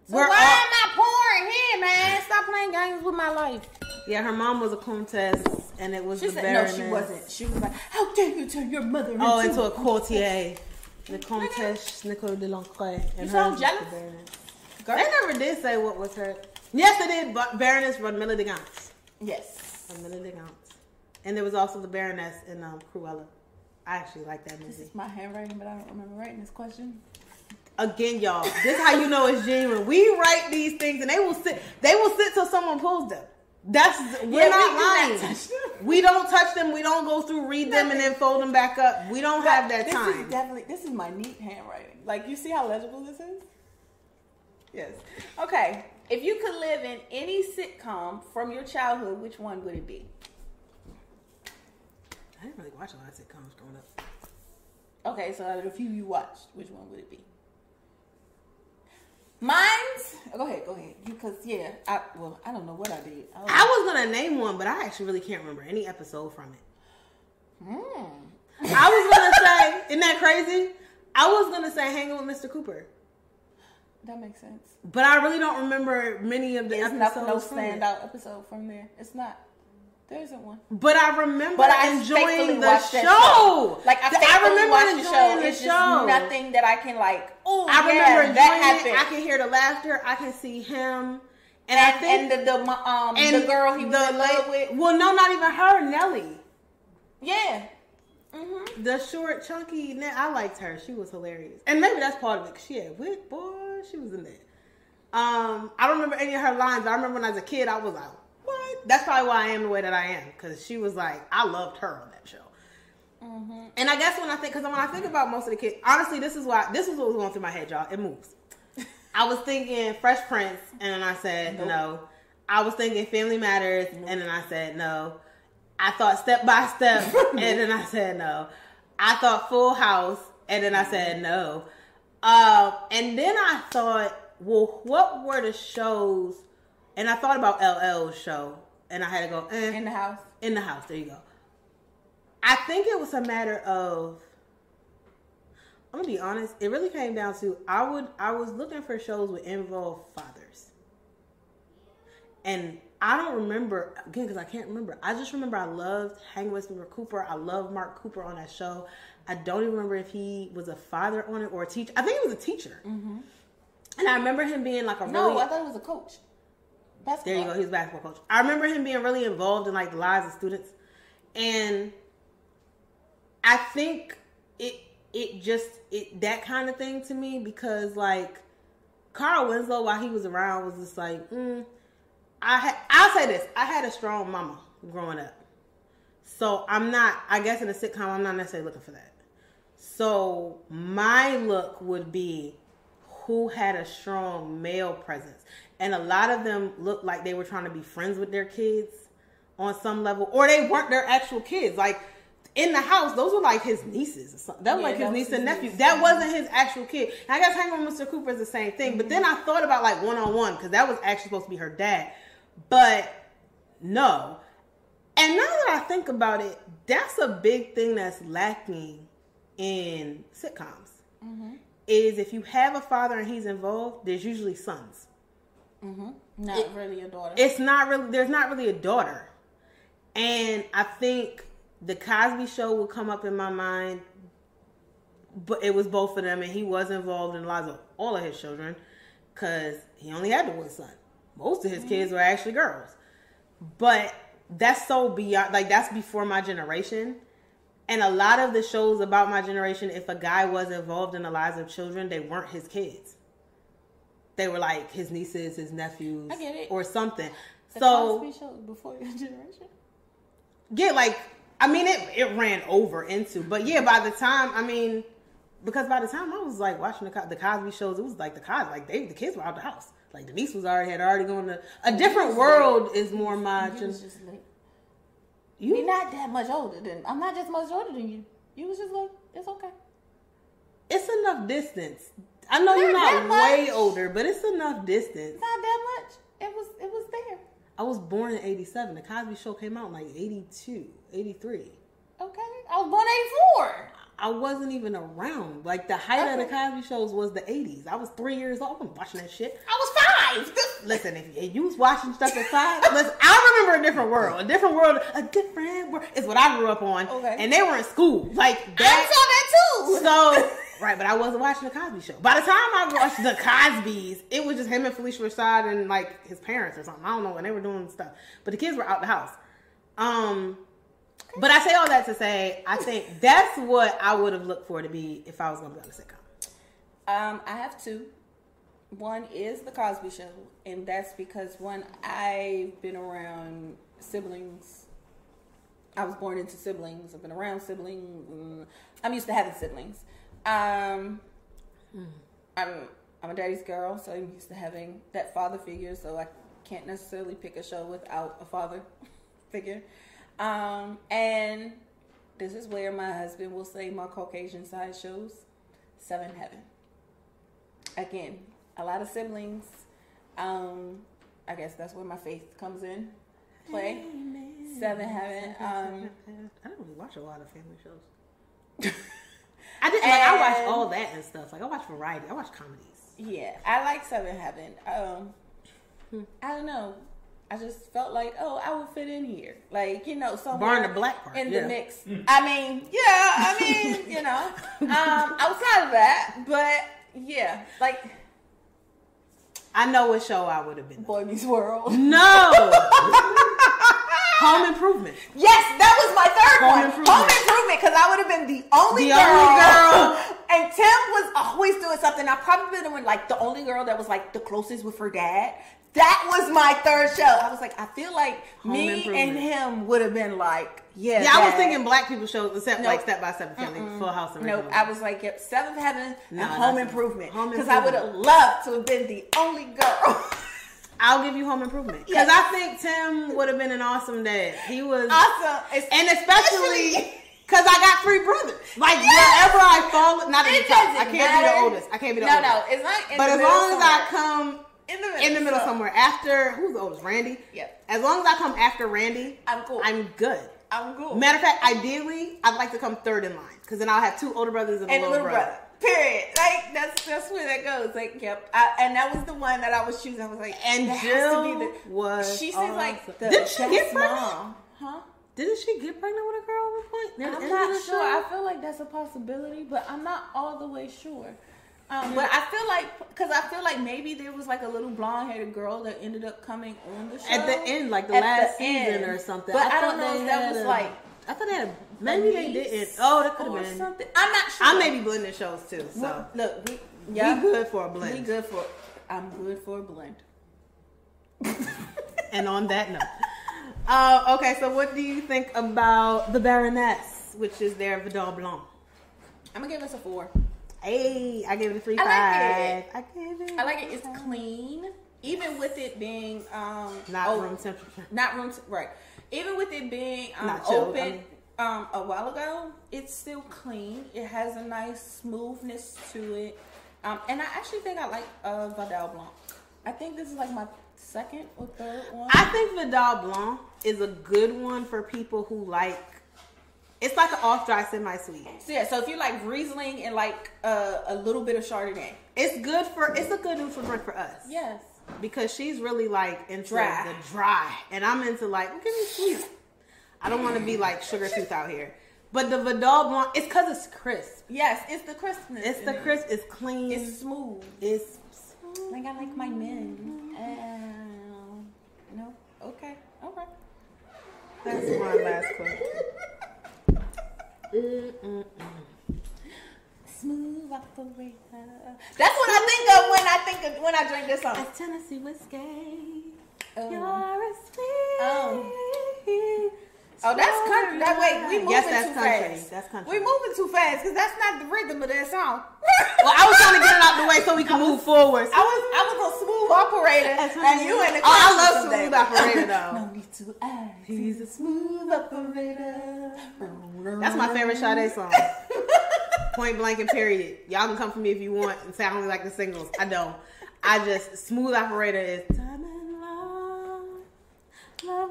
So We're why all- am I pouring here, man? Stop playing games with my life. Yeah, her mom was a countess, and it was She the said no, she wasn't. She was like, "How dare you turn your mother into Oh, into a courtier. The Comtesse Nicole de Lancre. And You sound jealous? Baroness. girl?" They never did say what was her. Yes, they did, but Baroness Rodmilla de Ghent. Yes. Rodmilla de Ghent. And there was also the Baroness in um, Cruella. I actually like that music. This is my handwriting, but I don't remember writing this question. Again, y'all, this is how you know it's genuine. We write these things and they will sit they will sit till someone pulls them. That's we're Yeah, we not not lying. them. we don't touch them. We don't go through, read them, and then fold them back up. We don't have that this time. is definitely this is my neat handwriting. Like you see how legible this is? Yes. Okay. If you could live in any sitcom from your childhood, which one would it be? I didn't really watch a lot of sitcoms growing up. Okay, so out of the few you watched, which one would it be? Mine's. Go ahead, go ahead. Because yeah, I well, I don't know what I did. I was, I was gonna name one, but I actually really can't remember any episode from it. Hmm. I was gonna say, isn't that crazy? I was gonna say Hanging with Mr. Cooper, That makes sense. but I really don't remember many of the It's not episodes. no from it. standout episode from there. It's not. There isn't one. But I remember But I enjoying the that show. Like I, faithfully remember watched the show. the It's show. just nothing that I can like. Oh, I remember yeah, enjoying that it. I can hear the laughter. I can see him, and, I think and the, the um and the girl he was the in love with. Well, no, not even her. Nelly, Yeah. Mm-hmm. the short, chunky. I liked her. She was hilarious, and maybe that's part of it. She had wit, boy. She was in there. Um, I don't remember any of her lines. I remember when I was a kid, I was like, "What?" That's probably why I am the way that I am because she was like, I loved her on that show. Mm-hmm. And I guess when I think, because when I think about most of the kids, honestly, this is why this is what was going through my head, y'all. It moves. I was thinking Fresh Prince, and then I said Nope. no. I was thinking Family Matters, and then I said no. I thought Step by Step, and then I said no. I thought Full House, and then I said no. Um, and then I thought, well, what were the shows? And I thought about LL's show, and I had to go eh, In the house. in the house. There you go. I think it was a matter of. I'm gonna be honest. It really came down to I would I was looking for shows with involved fathers, and I don't remember again because I can't remember. I just remember I loved Hang with Mr. Cooper. I loved Mark Cooper on that show. I don't even remember if he was a father on it or a teacher. I think he was a teacher, and I remember him being like a No, really I thought it was a coach. Basketball. there you go. He was a basketball coach. I remember him being really involved in like the lives of students, and I think it it just it that kind of thing to me because like Carl Winslow while he was around was just like mm, I had I'll say this I had a strong mama growing up, so I'm not I guess in a sitcom I'm not necessarily looking for that. So my look would be who had a strong male presence. And a lot of them looked like they were trying to be friends with their kids on some level, or they weren't their actual kids. Like in the house, those were like his nieces or something. That was Yeah, like his niece his and nephew. niece. That wasn't his actual kid. And I guess hanging with Mr. Cooper is the same thing. But then I mm-hmm. thought about like one on one because that was actually supposed to be her dad. But no. And now that I think about it, that's a big thing that's lacking in sitcoms. Mm-hmm. Is if you have a father and he's involved, there's usually sons. Mm-hmm. Not It- really a daughter. It's not really there's not really a daughter. And I think the Cosby show would come up in my mind, but it was both of them, and he was involved in the lives of all of his children because he only had the one son. Most of his mm-hmm. kids were actually girls, but that's so beyond like that's before my generation. And a lot of the shows about my generation, if a guy was involved in the lives of children, they weren't his kids. They were like his nieces, his nephews, I get it. or something. the so before your generation. yeah, like I mean, it it ran over into, but yeah, by the time I mean, because by the time I was like watching the the Cosby shows, it was like the Cosby, like they the kids were out the house, like the niece was already had already gone to a different world is more my You just like you're you. not that much older than I'm not just much older than you. You was just like it's okay. It's enough distance. I know you're Not not way much. older, but it's enough distance. Not that much. It was it was there. I was born in '87. The Cosby Show came out in like '82, '83. Okay, I was born '84. I wasn't even around. Like the height of the Cosby shows was the '80s. I was three years old. I'm watching that shit. I was five. Listen, if if you was watching stuff at five, listen, I remember a different world. A different world. A different world is what I grew up on. Okay. And they were in school. Like I that. saw that too. So right, but I wasn't watching the Cosby Show. By the time I watched the Cosbys, it was just him and Phylicia Rashad and like his parents or something. I don't know, and they were doing stuff. But the kids were out the house. Um, but I say all that to say, I think that's what I would have looked for to be if I was going to be on a sitcom. Um, I have two. One is the Cosby Show, and that's because one I've been around siblings. I was born into siblings. I've been around siblings. I'm used to having siblings. Um, I'm I'm a daddy's girl, so I'm used to having that father figure. So I can't necessarily pick a show without a father figure. Um, and this is where my husband will say my Caucasian side shows Seven Heaven. Again, a lot of siblings. Um, I guess that's where my faith comes in play. Seven Heaven. Um, I don't really watch a lot of family shows. I did. Like, I watch all that and stuff. Like I watch variety. I watch comedies. Yeah, I like Seven Heaven. Um, I don't know. I just felt like, oh, I would fit in here, like you know, somewhere Barring the black part, in yeah. the mix. I mean, yeah, I mean, you know, um, outside of that, but yeah, like I know what show I would have been. Boy Meets World. No. Home Improvement. Yes, that was my third Home one. Improvement. Home Improvement, because I would have been the only The girl. only girl. And Tim was always doing something. I probably been the one, like the only girl that was like the closest with her dad. That was my third show. I was like, I feel like Home me and him would have been like, yeah. Yeah, I was thinking black people shows, except Nope. like Step by Step Family, Full House, and Nope, I was like, yep, Seventh Heaven No, and Home Improvement. Because I would have loved to have been the only girl. I'll give you Home Improvement because Yes. I think Tim would have been an awesome dad. He was, awesome. And especially because I got three brothers. Like wherever I fall, not at the top. I can't be the oldest. I can't be the no, oldest. no, it's not in But as long as I come in the middle, in the middle so- somewhere after who's the oldest, Randy. Yep. As long as I come after Randy, I'm cool. I'm good. I'm cool. Matter of fact, ideally, I'd like to come third in line because then I'll have two older brothers and, and a little, little brother. Period. Like that's that's where that goes. Like, yep. I, and that was the one that I was choosing. I was like, And Jill has to be the. was She seems awesome. like the Didn't she get pregnant? mom. Huh? Didn't she get pregnant with a girl at one point? I'm not sure. show? I feel like that's a possibility, but I'm not all the way sure. Um, but I feel like because I feel like maybe there was like a little blonde haired girl that ended up coming on the show at the end, like the last the season end. or something. But I, thought don't know if that was a- like I thought they had. A, maybe they didn't. Oh, that could have been. something. I'm not sure. I may be blending shows too. So Well, look, we, yeah, we good for a blend. We good for. I'm good for a blend. And on that note, uh, okay. So what do you think about the Baroness, which is their Vidal Blanc? I'm gonna give this a four. Hey, I gave it a three I like five. it. I gave it. I like it. It's clean, even with it being um Not oh, room temperature. not room t- right. Even with it being um, Not chilled, open I mean. Um a while ago, it's still clean. It has a nice smoothness to it, um, and I actually think I like uh, Vidal Blanc. I think this is like my second or third one. I think Vidal Blanc is a good one for people who like. It's like an off dry semi sweet. so yeah, so if you like Riesling and like uh, a little bit of Chardonnay, It's good for. It's a good neutral drink for us. yes, because she's really like into Dry. the dry, and I'm into like give me sweet. I don't want to be like sugar tooth out here, but the Vidal Blanc, it's because it's crisp. yes, it's the crispness. It's the crisp. It's clean. It's smooth. it's Like I like my men. Um, no. Okay. Okay. that's my last question. Mm-mm-mm. Smooth operator. That's what I think of when I think of when I drink this song. Tennessee whiskey. Oh, You're a sweet. Oh. Oh that's country. That way we moving Yes, that's too country. fast. That's country. We moving too fast because that's not the rhythm of that song. Well, I was trying to get it out the way so we can move forward. I was I was a smooth operator, and you in the Oh, I love smooth operator though. No need to ask. He's a smooth operator. That's my favorite Sade song. Point blank and period. Y'all can come for me if you want and say I only like the singles. I don't. I just smooth operator is time and love, love.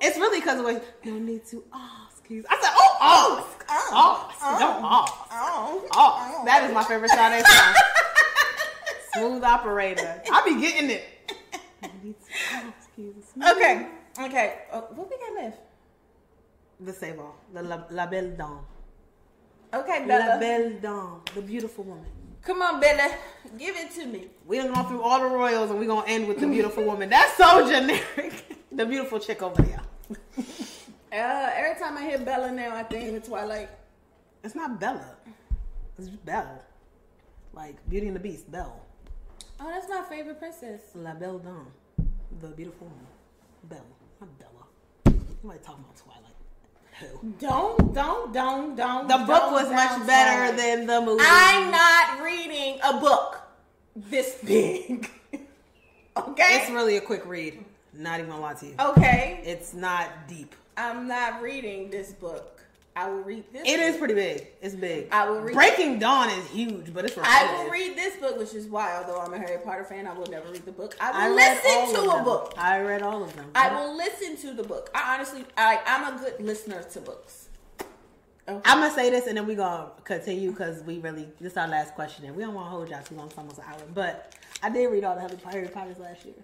It's really because of what no need to ask. He's- I said, oh, ask, ask, don't ask, Oh. ask. That is my favorite Sade song. smooth operator. I'll be getting it. No need to ask. He's Okay. Okay. Uh, what we got left? The save all. The La, La Belle Dame. Okay, La Belle Dame. The beautiful woman. Come on, Bella. Give it to me. We done gone through all the royals and we're gonna end with the beautiful woman. That's so generic. the beautiful chick over there. Uh, every time I hear Bella now, I think of Twilight. It's not Bella. It's Belle. Like Beauty and the Beast, Belle. Oh, that's my favorite princess. La Belle Dame. The beautiful woman. Belle. Not Bella. You might talk about Twilight. Don't, don't, don't, don't. The book don't was much sound better than the movie. I'm not reading a book this big. okay. It's really a quick read. Not even a lot to you. okay. It's not deep. I'm not reading this book. I will read this. It book. is pretty big. It's big. I will read- Breaking Dawn is huge, but it's I will read this book, which is why, although I'm a Harry Potter fan, I will never read the book. I I will all listen to a them. book. I read all of them. I will listen to the book. I honestly, I, I'm a good listener to books. Okay. I'm gonna say this and then we gonna continue because we really this is our last question and we don't want to hold y'all too long. It's almost an hour, but I did read all the Harry Harry Potters last year.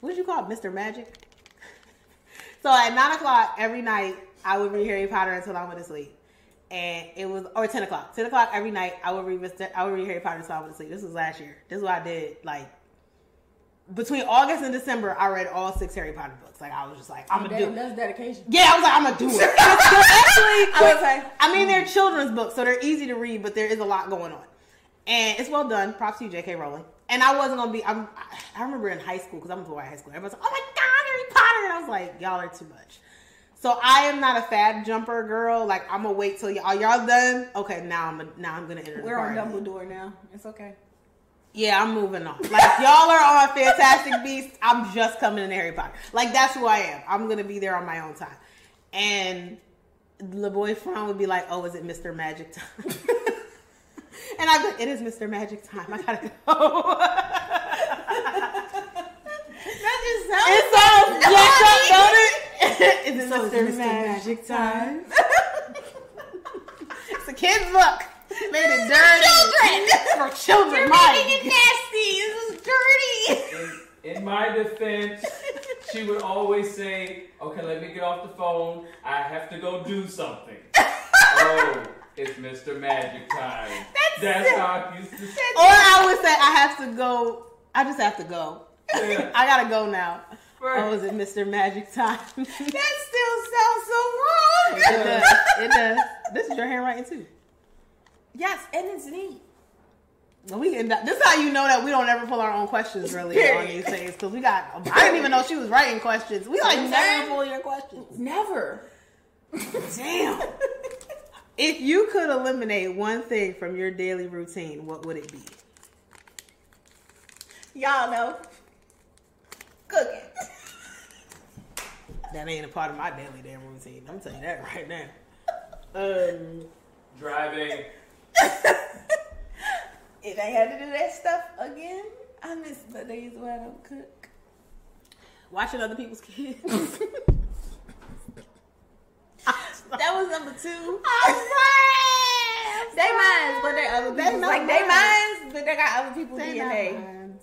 What did you call it, Mr. Magic? so at nine o'clock every night, I would read Harry Potter until I went to sleep, and it was or ten o'clock. Ten o'clock every night, I would read Mr. I would read Harry Potter until I went to sleep. This was last year. This is what I did. Like between August and December, I read all six Harry Potter books. Like I was just like, I'm gonna do. It. that's dedication. Yeah, I was like, I'm gonna do it. Actually, I would say. I mean, they're children's books, so they're easy to read, but there is a lot going on, and it's well done. Props to you, J.K. Rowling. And I wasn't gonna be. I'm, I remember in high school because I'm a to high school. Everyone's like, "Oh my god, Harry Potter!" And I was like, "Y'all are too much." So I am not a fad jumper girl. Like I'm gonna wait till y'all y'all done. Okay, now I'm a, now I'm gonna enter. We're on. Dumbledore now. It's okay. Yeah, I'm moving on. Like y'all are on Fantastic Beasts. I'm just coming in Harry Potter. Like that's who I am. I'm gonna be there on my own time. And the boyfriend would be like, "Oh, is it Mr. Magic time?" and I go, "It is Mr. Magic time. I gotta go." That just sounds. it sounds jacked up, don't it? Is it So Mr. it's Mr. Magic Magic time? it's a kid's book. Made it dirty for children. You're My making it nasty. This is dirty. In, in my defense, she would always say, "Okay, let me get off the phone. I have to go do something." oh, it's Mr. Magic time. That's, how I used to say. Or I would say I have to go. I just have to go. Yeah. I gotta go now. Right. Oh, is it Mr. Magic time? That still sounds so wrong. It does. It does. This is your handwriting too. yes, and it's neat. Well, We end up, this is how you know that we don't ever pull our own questions really on these things because we got. I didn't even know she was writing questions. We like never pull your questions. Never. Damn. If you could eliminate one thing from your daily routine, what would it be? Y'all know. Cooking. That ain't a part of my daily damn routine. I'm telling you that right now. Um. Driving. If I had to do that stuff again, I miss the days when I don't cook. Watching other people's kids. That was number two. I'm sorry. They minds, but they other They people's. not Like they minds, but they got other people's They DNA. not mine.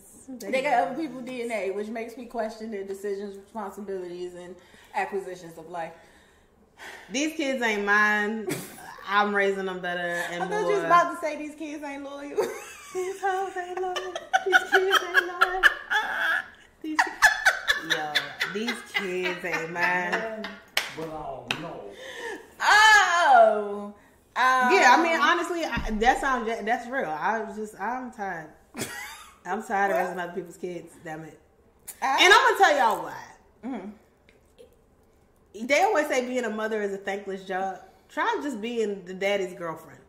They got other people's DNA, which makes me question their decisions, responsibilities, and acquisitions of life. These kids ain't mine. I'm raising them better and I more. thought you was about to say these kids ain't loyal. These hoes ain't loyal. These kids ain't loyal. These, yo, these kids ain't mine. But oh no. oh. Um, Yeah, I mean, honestly, I, that sounds that's real. I was just, I'm tired. I'm tired of raising other people's kids. Damn it. I- And I'm gonna tell y'all why. Mhm. They always say being a mother is a thankless job. Try just being the daddy's girlfriend,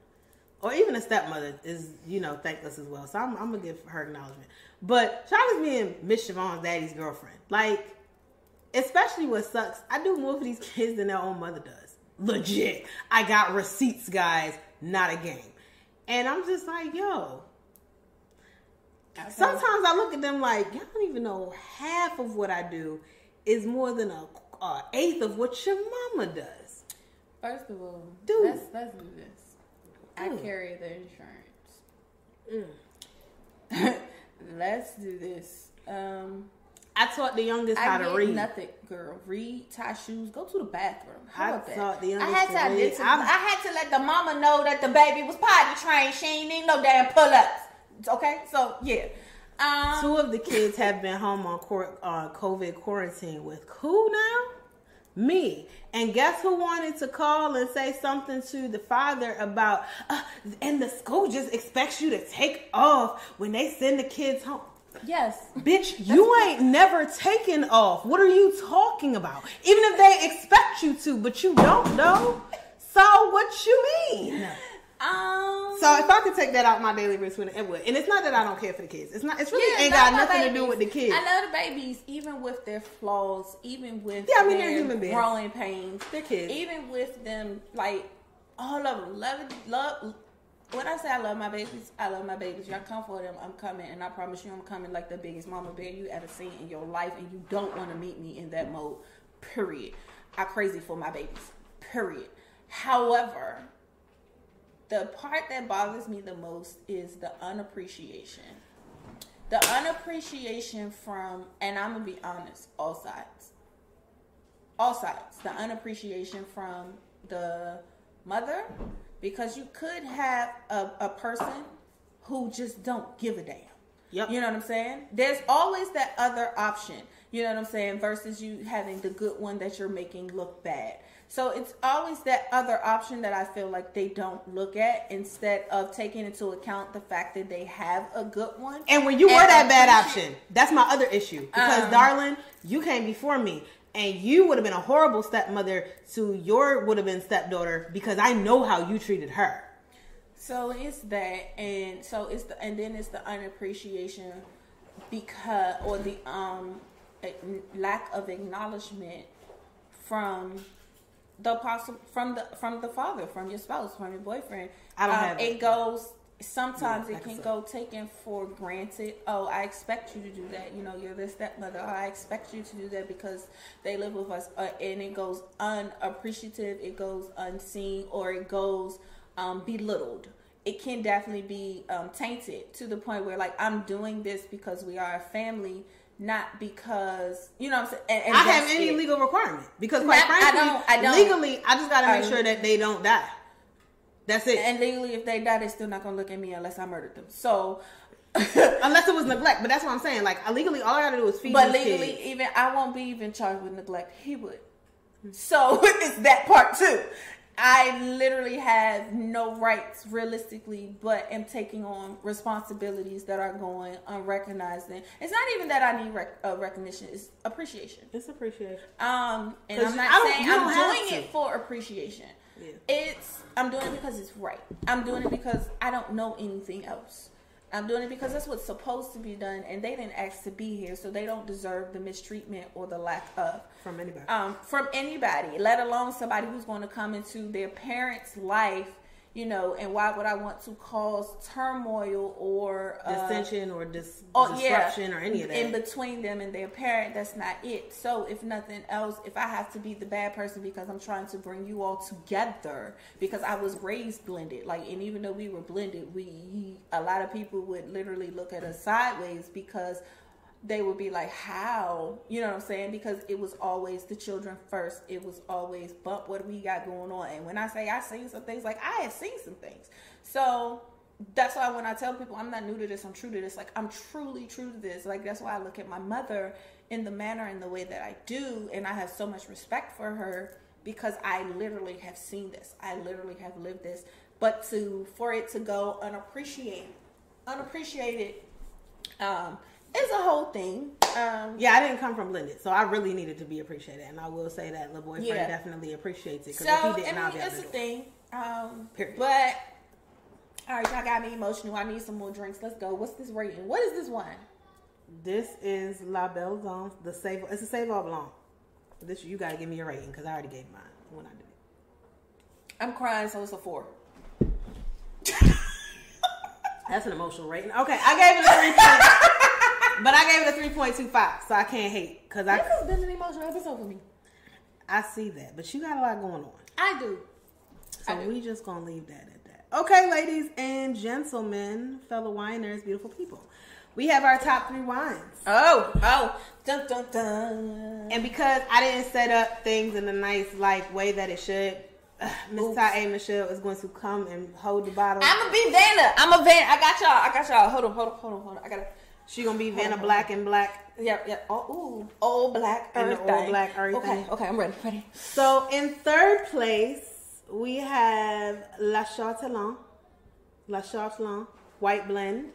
or even a stepmother is, you know, thankless as well. So I'm, I'm gonna give her acknowledgement. But try just being Miss Siobhan's daddy's girlfriend. Like, especially what sucks, I do more for these kids than their own mother does. Legit. I got receipts, guys, not a game. And I'm just like, yo. Sometimes I look at them like, y'all don't even know half of what I do is more than a, a eighth of what your mama does. First of all, Dude. let's let's do this. I Dude. carry the insurance. let's do this. Um, I taught the youngest how to read. nothing, girl. Read, tie shoes, go to the bathroom. How I about that? taught the I youngest had to to, read. I had to let the mama know that the baby was potty trained. She ain't need no damn pull ups. Okay, so yeah. Um, Two of the kids have been home on court, uh, COVID quarantine with who now? Me. And guess who wanted to call and say something to the father about, uh, and the school just expects you to take off when they send the kids home. Yes. Bitch, you ain't never taken off. What are you talking about? Even if they expect you to, but you don't know. So what you mean? Um. So if I could take that out my daily routine, it would. And it's not that I don't care for the kids. It's not. It's really Yeah, ain't got nothing to do with the kids. I love the babies, even with their flaws, even with Yeah, I mean, they're human beings. growing pains. They're kids. Even with them, like all of them, love it, love. When I say I love my babies, I love my babies. Y'all come for them, I'm coming, and I promise you, I'm coming like the biggest mama bear you ever seen in your life, and you don't want to meet me in that mode. Period. I crazy for my babies. Period. However, the part that bothers me the most is the unappreciation. The unappreciation from, and I'm gonna be honest, all sides. All sides. The unappreciation from the mother, because you could have a, a person who just don't give a damn. Yep. You know what I'm saying? There's always that other option. You know what I'm saying? Versus you having the good one that you're making look bad. So it's always that other option that I feel like they don't look at instead of taking into account the fact that they have a good one. And when you were And that bad option, that's my other issue. Because, Um, darling, you came before me, and you would have been a horrible stepmother to your would have been stepdaughter because I know how you treated her. So it's that, and so it's the, and then it's the unappreciation because, or the um lack of acknowledgement from the possible from the from the father, from your spouse, from your boyfriend. I don't Um, have it that. goes. Sometimes Yeah, it can can go taken for granted. Oh, I expect you to do that. You know, you're the stepmother. Oh, I expect you to do that because they live with us. Uh, and it goes unappreciative. It goes unseen, or it goes um, belittled. It can definitely be um, tainted to the point where, like, I'm doing this because we are a family, not because you know. what I'm saying. And, and I have any it. legal requirement because, quite Not- I frankly, don't- I don't. legally, I just got to make Um, sure that they don't die. That's it. And legally, if they die, they're still not gonna look at me unless I murdered them. So, Unless it was neglect, but that's what I'm saying. Like legally, all I got to do is feed. but legally, kids. even I won't be even charged with neglect. He would. So it's that part too. I literally have no rights realistically, but am taking on responsibilities that are going unrecognized. And it's not even that I need rec- uh, recognition; it's appreciation. it's appreciation. Um, and I'm not saying I'm doing it for appreciation. Yeah. It's I'm doing it because it's right. I'm doing it because I don't know anything else. I'm doing it because that's what's supposed to be done, and they didn't ask to be here, so they don't deserve the mistreatment or the lack of From anybody. um, from anybody, let alone somebody who's going to come into their parents' life, you know. And why would I want to cause turmoil or uh, Dissension or dis- oh, disruption yeah, or any of that. in between them and their parent. That's not it. So if nothing else, if I have to be the bad person because I'm trying to bring you all together because I was raised blended, like, and even though we were blended, we a lot of people would literally look at us sideways because they would be like, "How?" You know what I'm saying? Because it was always the children first. It was always, "But what do we got going on?" And when I say I seen some things, like I have seen some things. So that's why when I tell people I'm not new to this, I'm true to this. Like I'm truly true to this. Like that's why I look at my mother in the manner and the way that I do, and I have so much respect for her because I literally have seen this. I literally have lived this. But to for it to go unappreciated, unappreciated, um, is a whole thing. Um, yeah, I didn't come from blended, so I really needed to be appreciated, and I will say that the boyfriend Yeah. definitely appreciates it. So if he didn't, I'll mean, it's a the thing. Um, Period. But all right, y'all got me emotional. I need some more drinks. Let's go. What's this rating? What is this one? This is La Belle Zone, the save. It's a save all blanc. This you gotta give me a rating because I already gave mine when I did it. I'm crying, so it's a four. That's an emotional rating. Okay, I gave it a three but I gave it a three point two five, so I can't hate because I. This has been an emotional episode for me. I see that, but you got a lot going on. I do. So I do. we just gonna leave that at that. Okay, ladies and gentlemen, fellow winers, beautiful people. We have our top three wines. Oh, oh, dun dun dun. And because I didn't set up things in a nice like way that it should, Miss. Ty Michelle is going to come and hold the bottle. I'm a be Vanna. I'm a Van. I got y'all. I got y'all. Hold on, hold on, hold on, hold on. I gotta. She gonna be Vanna oh. Black and Black. Yep, yep. Oh, ooh, old black earth old black earth Okay, okay, I'm ready, ready. So in third place, we have La Chatillon. La Chatillon white blend.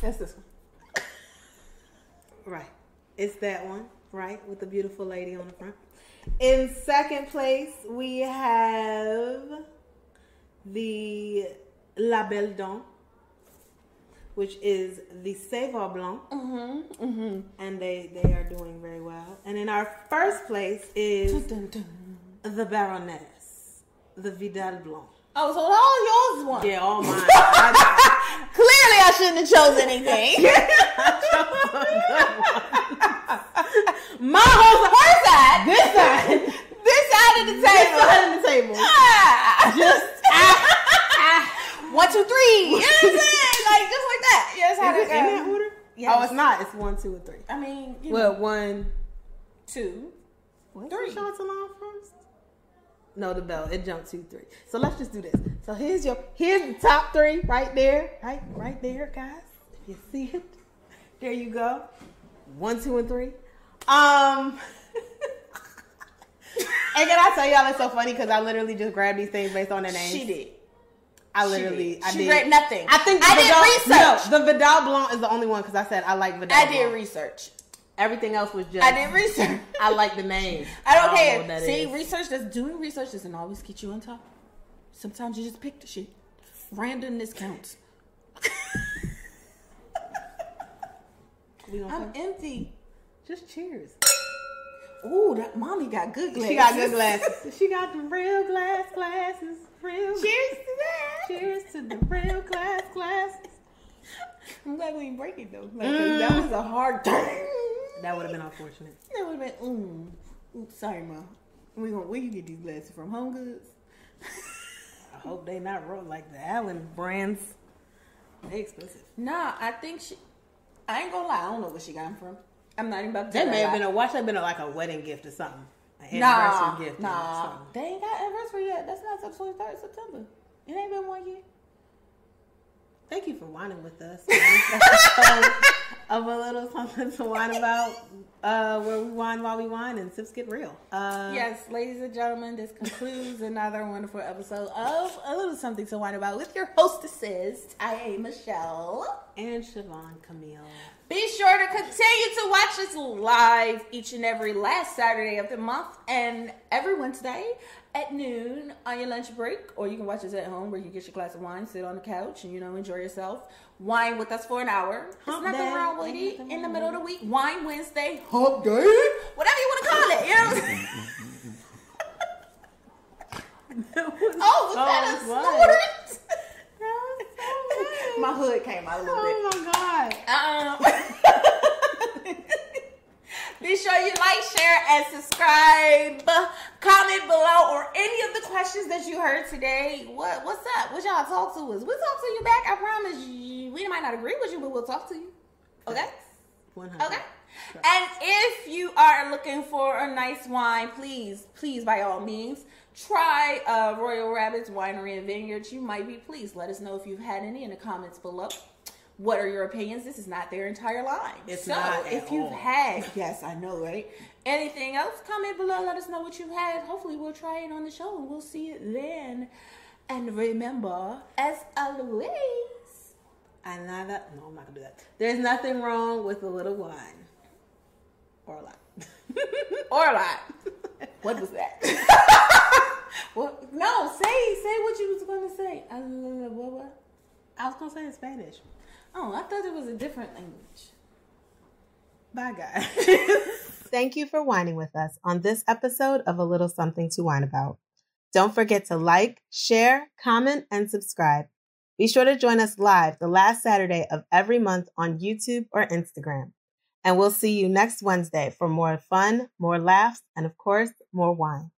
That's this one. Right. It's that one, right? With the beautiful lady on the front. In second place, we have the La Belle Dame, which is the Sauvignon Blanc. Mm-hmm, mm-hmm. And they, they are doing very well. And in our first place is Dun, dun. the Baroness, the Vidal Blanc. Oh, so all yours won. Yeah, all mine. I- Clearly, I shouldn't have chosen anything. my whole Her side, this side, this side of the this table. side of the table. Ah. Just one, two, three. You know what I'm saying? Like just like that. Yeah, that's how Is it that in that order? Yes. Oh, it's not. It's one, two, and three. I mean, Well, know, one, two. three. Three. Shots along first. No, the bell. It jumped two, three. So let's just do this. So here's your here's the top three right there, right, right there, guys. If you see it, there you go. One, two, and three. Um. and can I tell y'all it's so funny because I literally just grabbed these things based on the names. She did. I literally, did. I she did. read nothing. I think the I Vidal, did research. No, the Vidal Blanc is the only one because I said I like Vidal. I did Blanc. research. Everything else was just. I did research. I like the name. I don't care. See, is. research does doing research doesn't always get you on top. Sometimes you just pick the shit. Randomness counts. I'm empty. just cheers. Ooh, that mommy got good glasses. She got good glasses. she got the real glass glasses. Real. Cheers to that. Cheers to the real glass glasses. I'm glad we didn't break it though. Like, 'cause That was a hard turn. That would have been unfortunate. That would have been. Mm. Sorry, mom. We gonna where you get these glasses from? Home Goods. I hope they not rolled like the Allen brands. They expensive. Nah, I think she. I ain't gonna lie. I don't know where she got them from. I'm not even about to. That may have been a watch. Have been a, like a wedding gift or something. An Nah, anniversary gift. or nah. something. They ain't got anniversary yet. That's not till 23rd September. It ain't been one year. Thank you for whining with us. on this episode of a little something to whine about, uh, where we whine while we whine and sips get real. Uh, Yes, ladies and gentlemen, this concludes another wonderful episode of A Little Something to Wine About with your hostesses, I am Michelle. And Siobhan Camille. Be sure to continue to watch us live each and every last Saturday of the month and every Wednesday at noon on your lunch break. Or you can watch us at home where you get your glass of wine, sit on the couch, and you know enjoy yourself. Wine with us for an hour. There's nothing wrong with it. In the middle of the week, Wine Wednesday, Hump Day, whatever you want to call it. You know what I'm? Oh, was that a so snort? My hood came out a little bit. Oh my god. Um, be sure you like, share, and subscribe. Comment below or any of the questions that you heard today. What what's up? What y'all talk to us? We'll talk to you back. I promise you. We might not agree with you, but we'll talk to you. Okay? 100. Okay. And if you are looking for a nice wine, please, please, by all means, try uh, Royal Rabbits Winery and Vineyards. You might be pleased. Let us know if you've had any in the comments below. What are your opinions? This is not their entire line. It's so not if you've all. had, yes, I know, right? Anything else? Comment below. Let us know what you've had. Hopefully, we'll try it on the show and we'll see it then. And remember, as always, that no, I'm not gonna do that. There's nothing wrong with a little wine. Or a lot. or a lot. What was that? what? No, say say what you was to say. Uh, what? I was gonna say in Spanish. Oh, I thought it was a different language. Bye guys. Thank you for whining with us on this episode of A Little Something to Whine About. Don't forget to like, share, comment, and subscribe. Be sure to join us live the last Saturday of every month on YouTube or Instagram. And we'll see you next Wednesday for more fun, more laughs, and of course, more wine.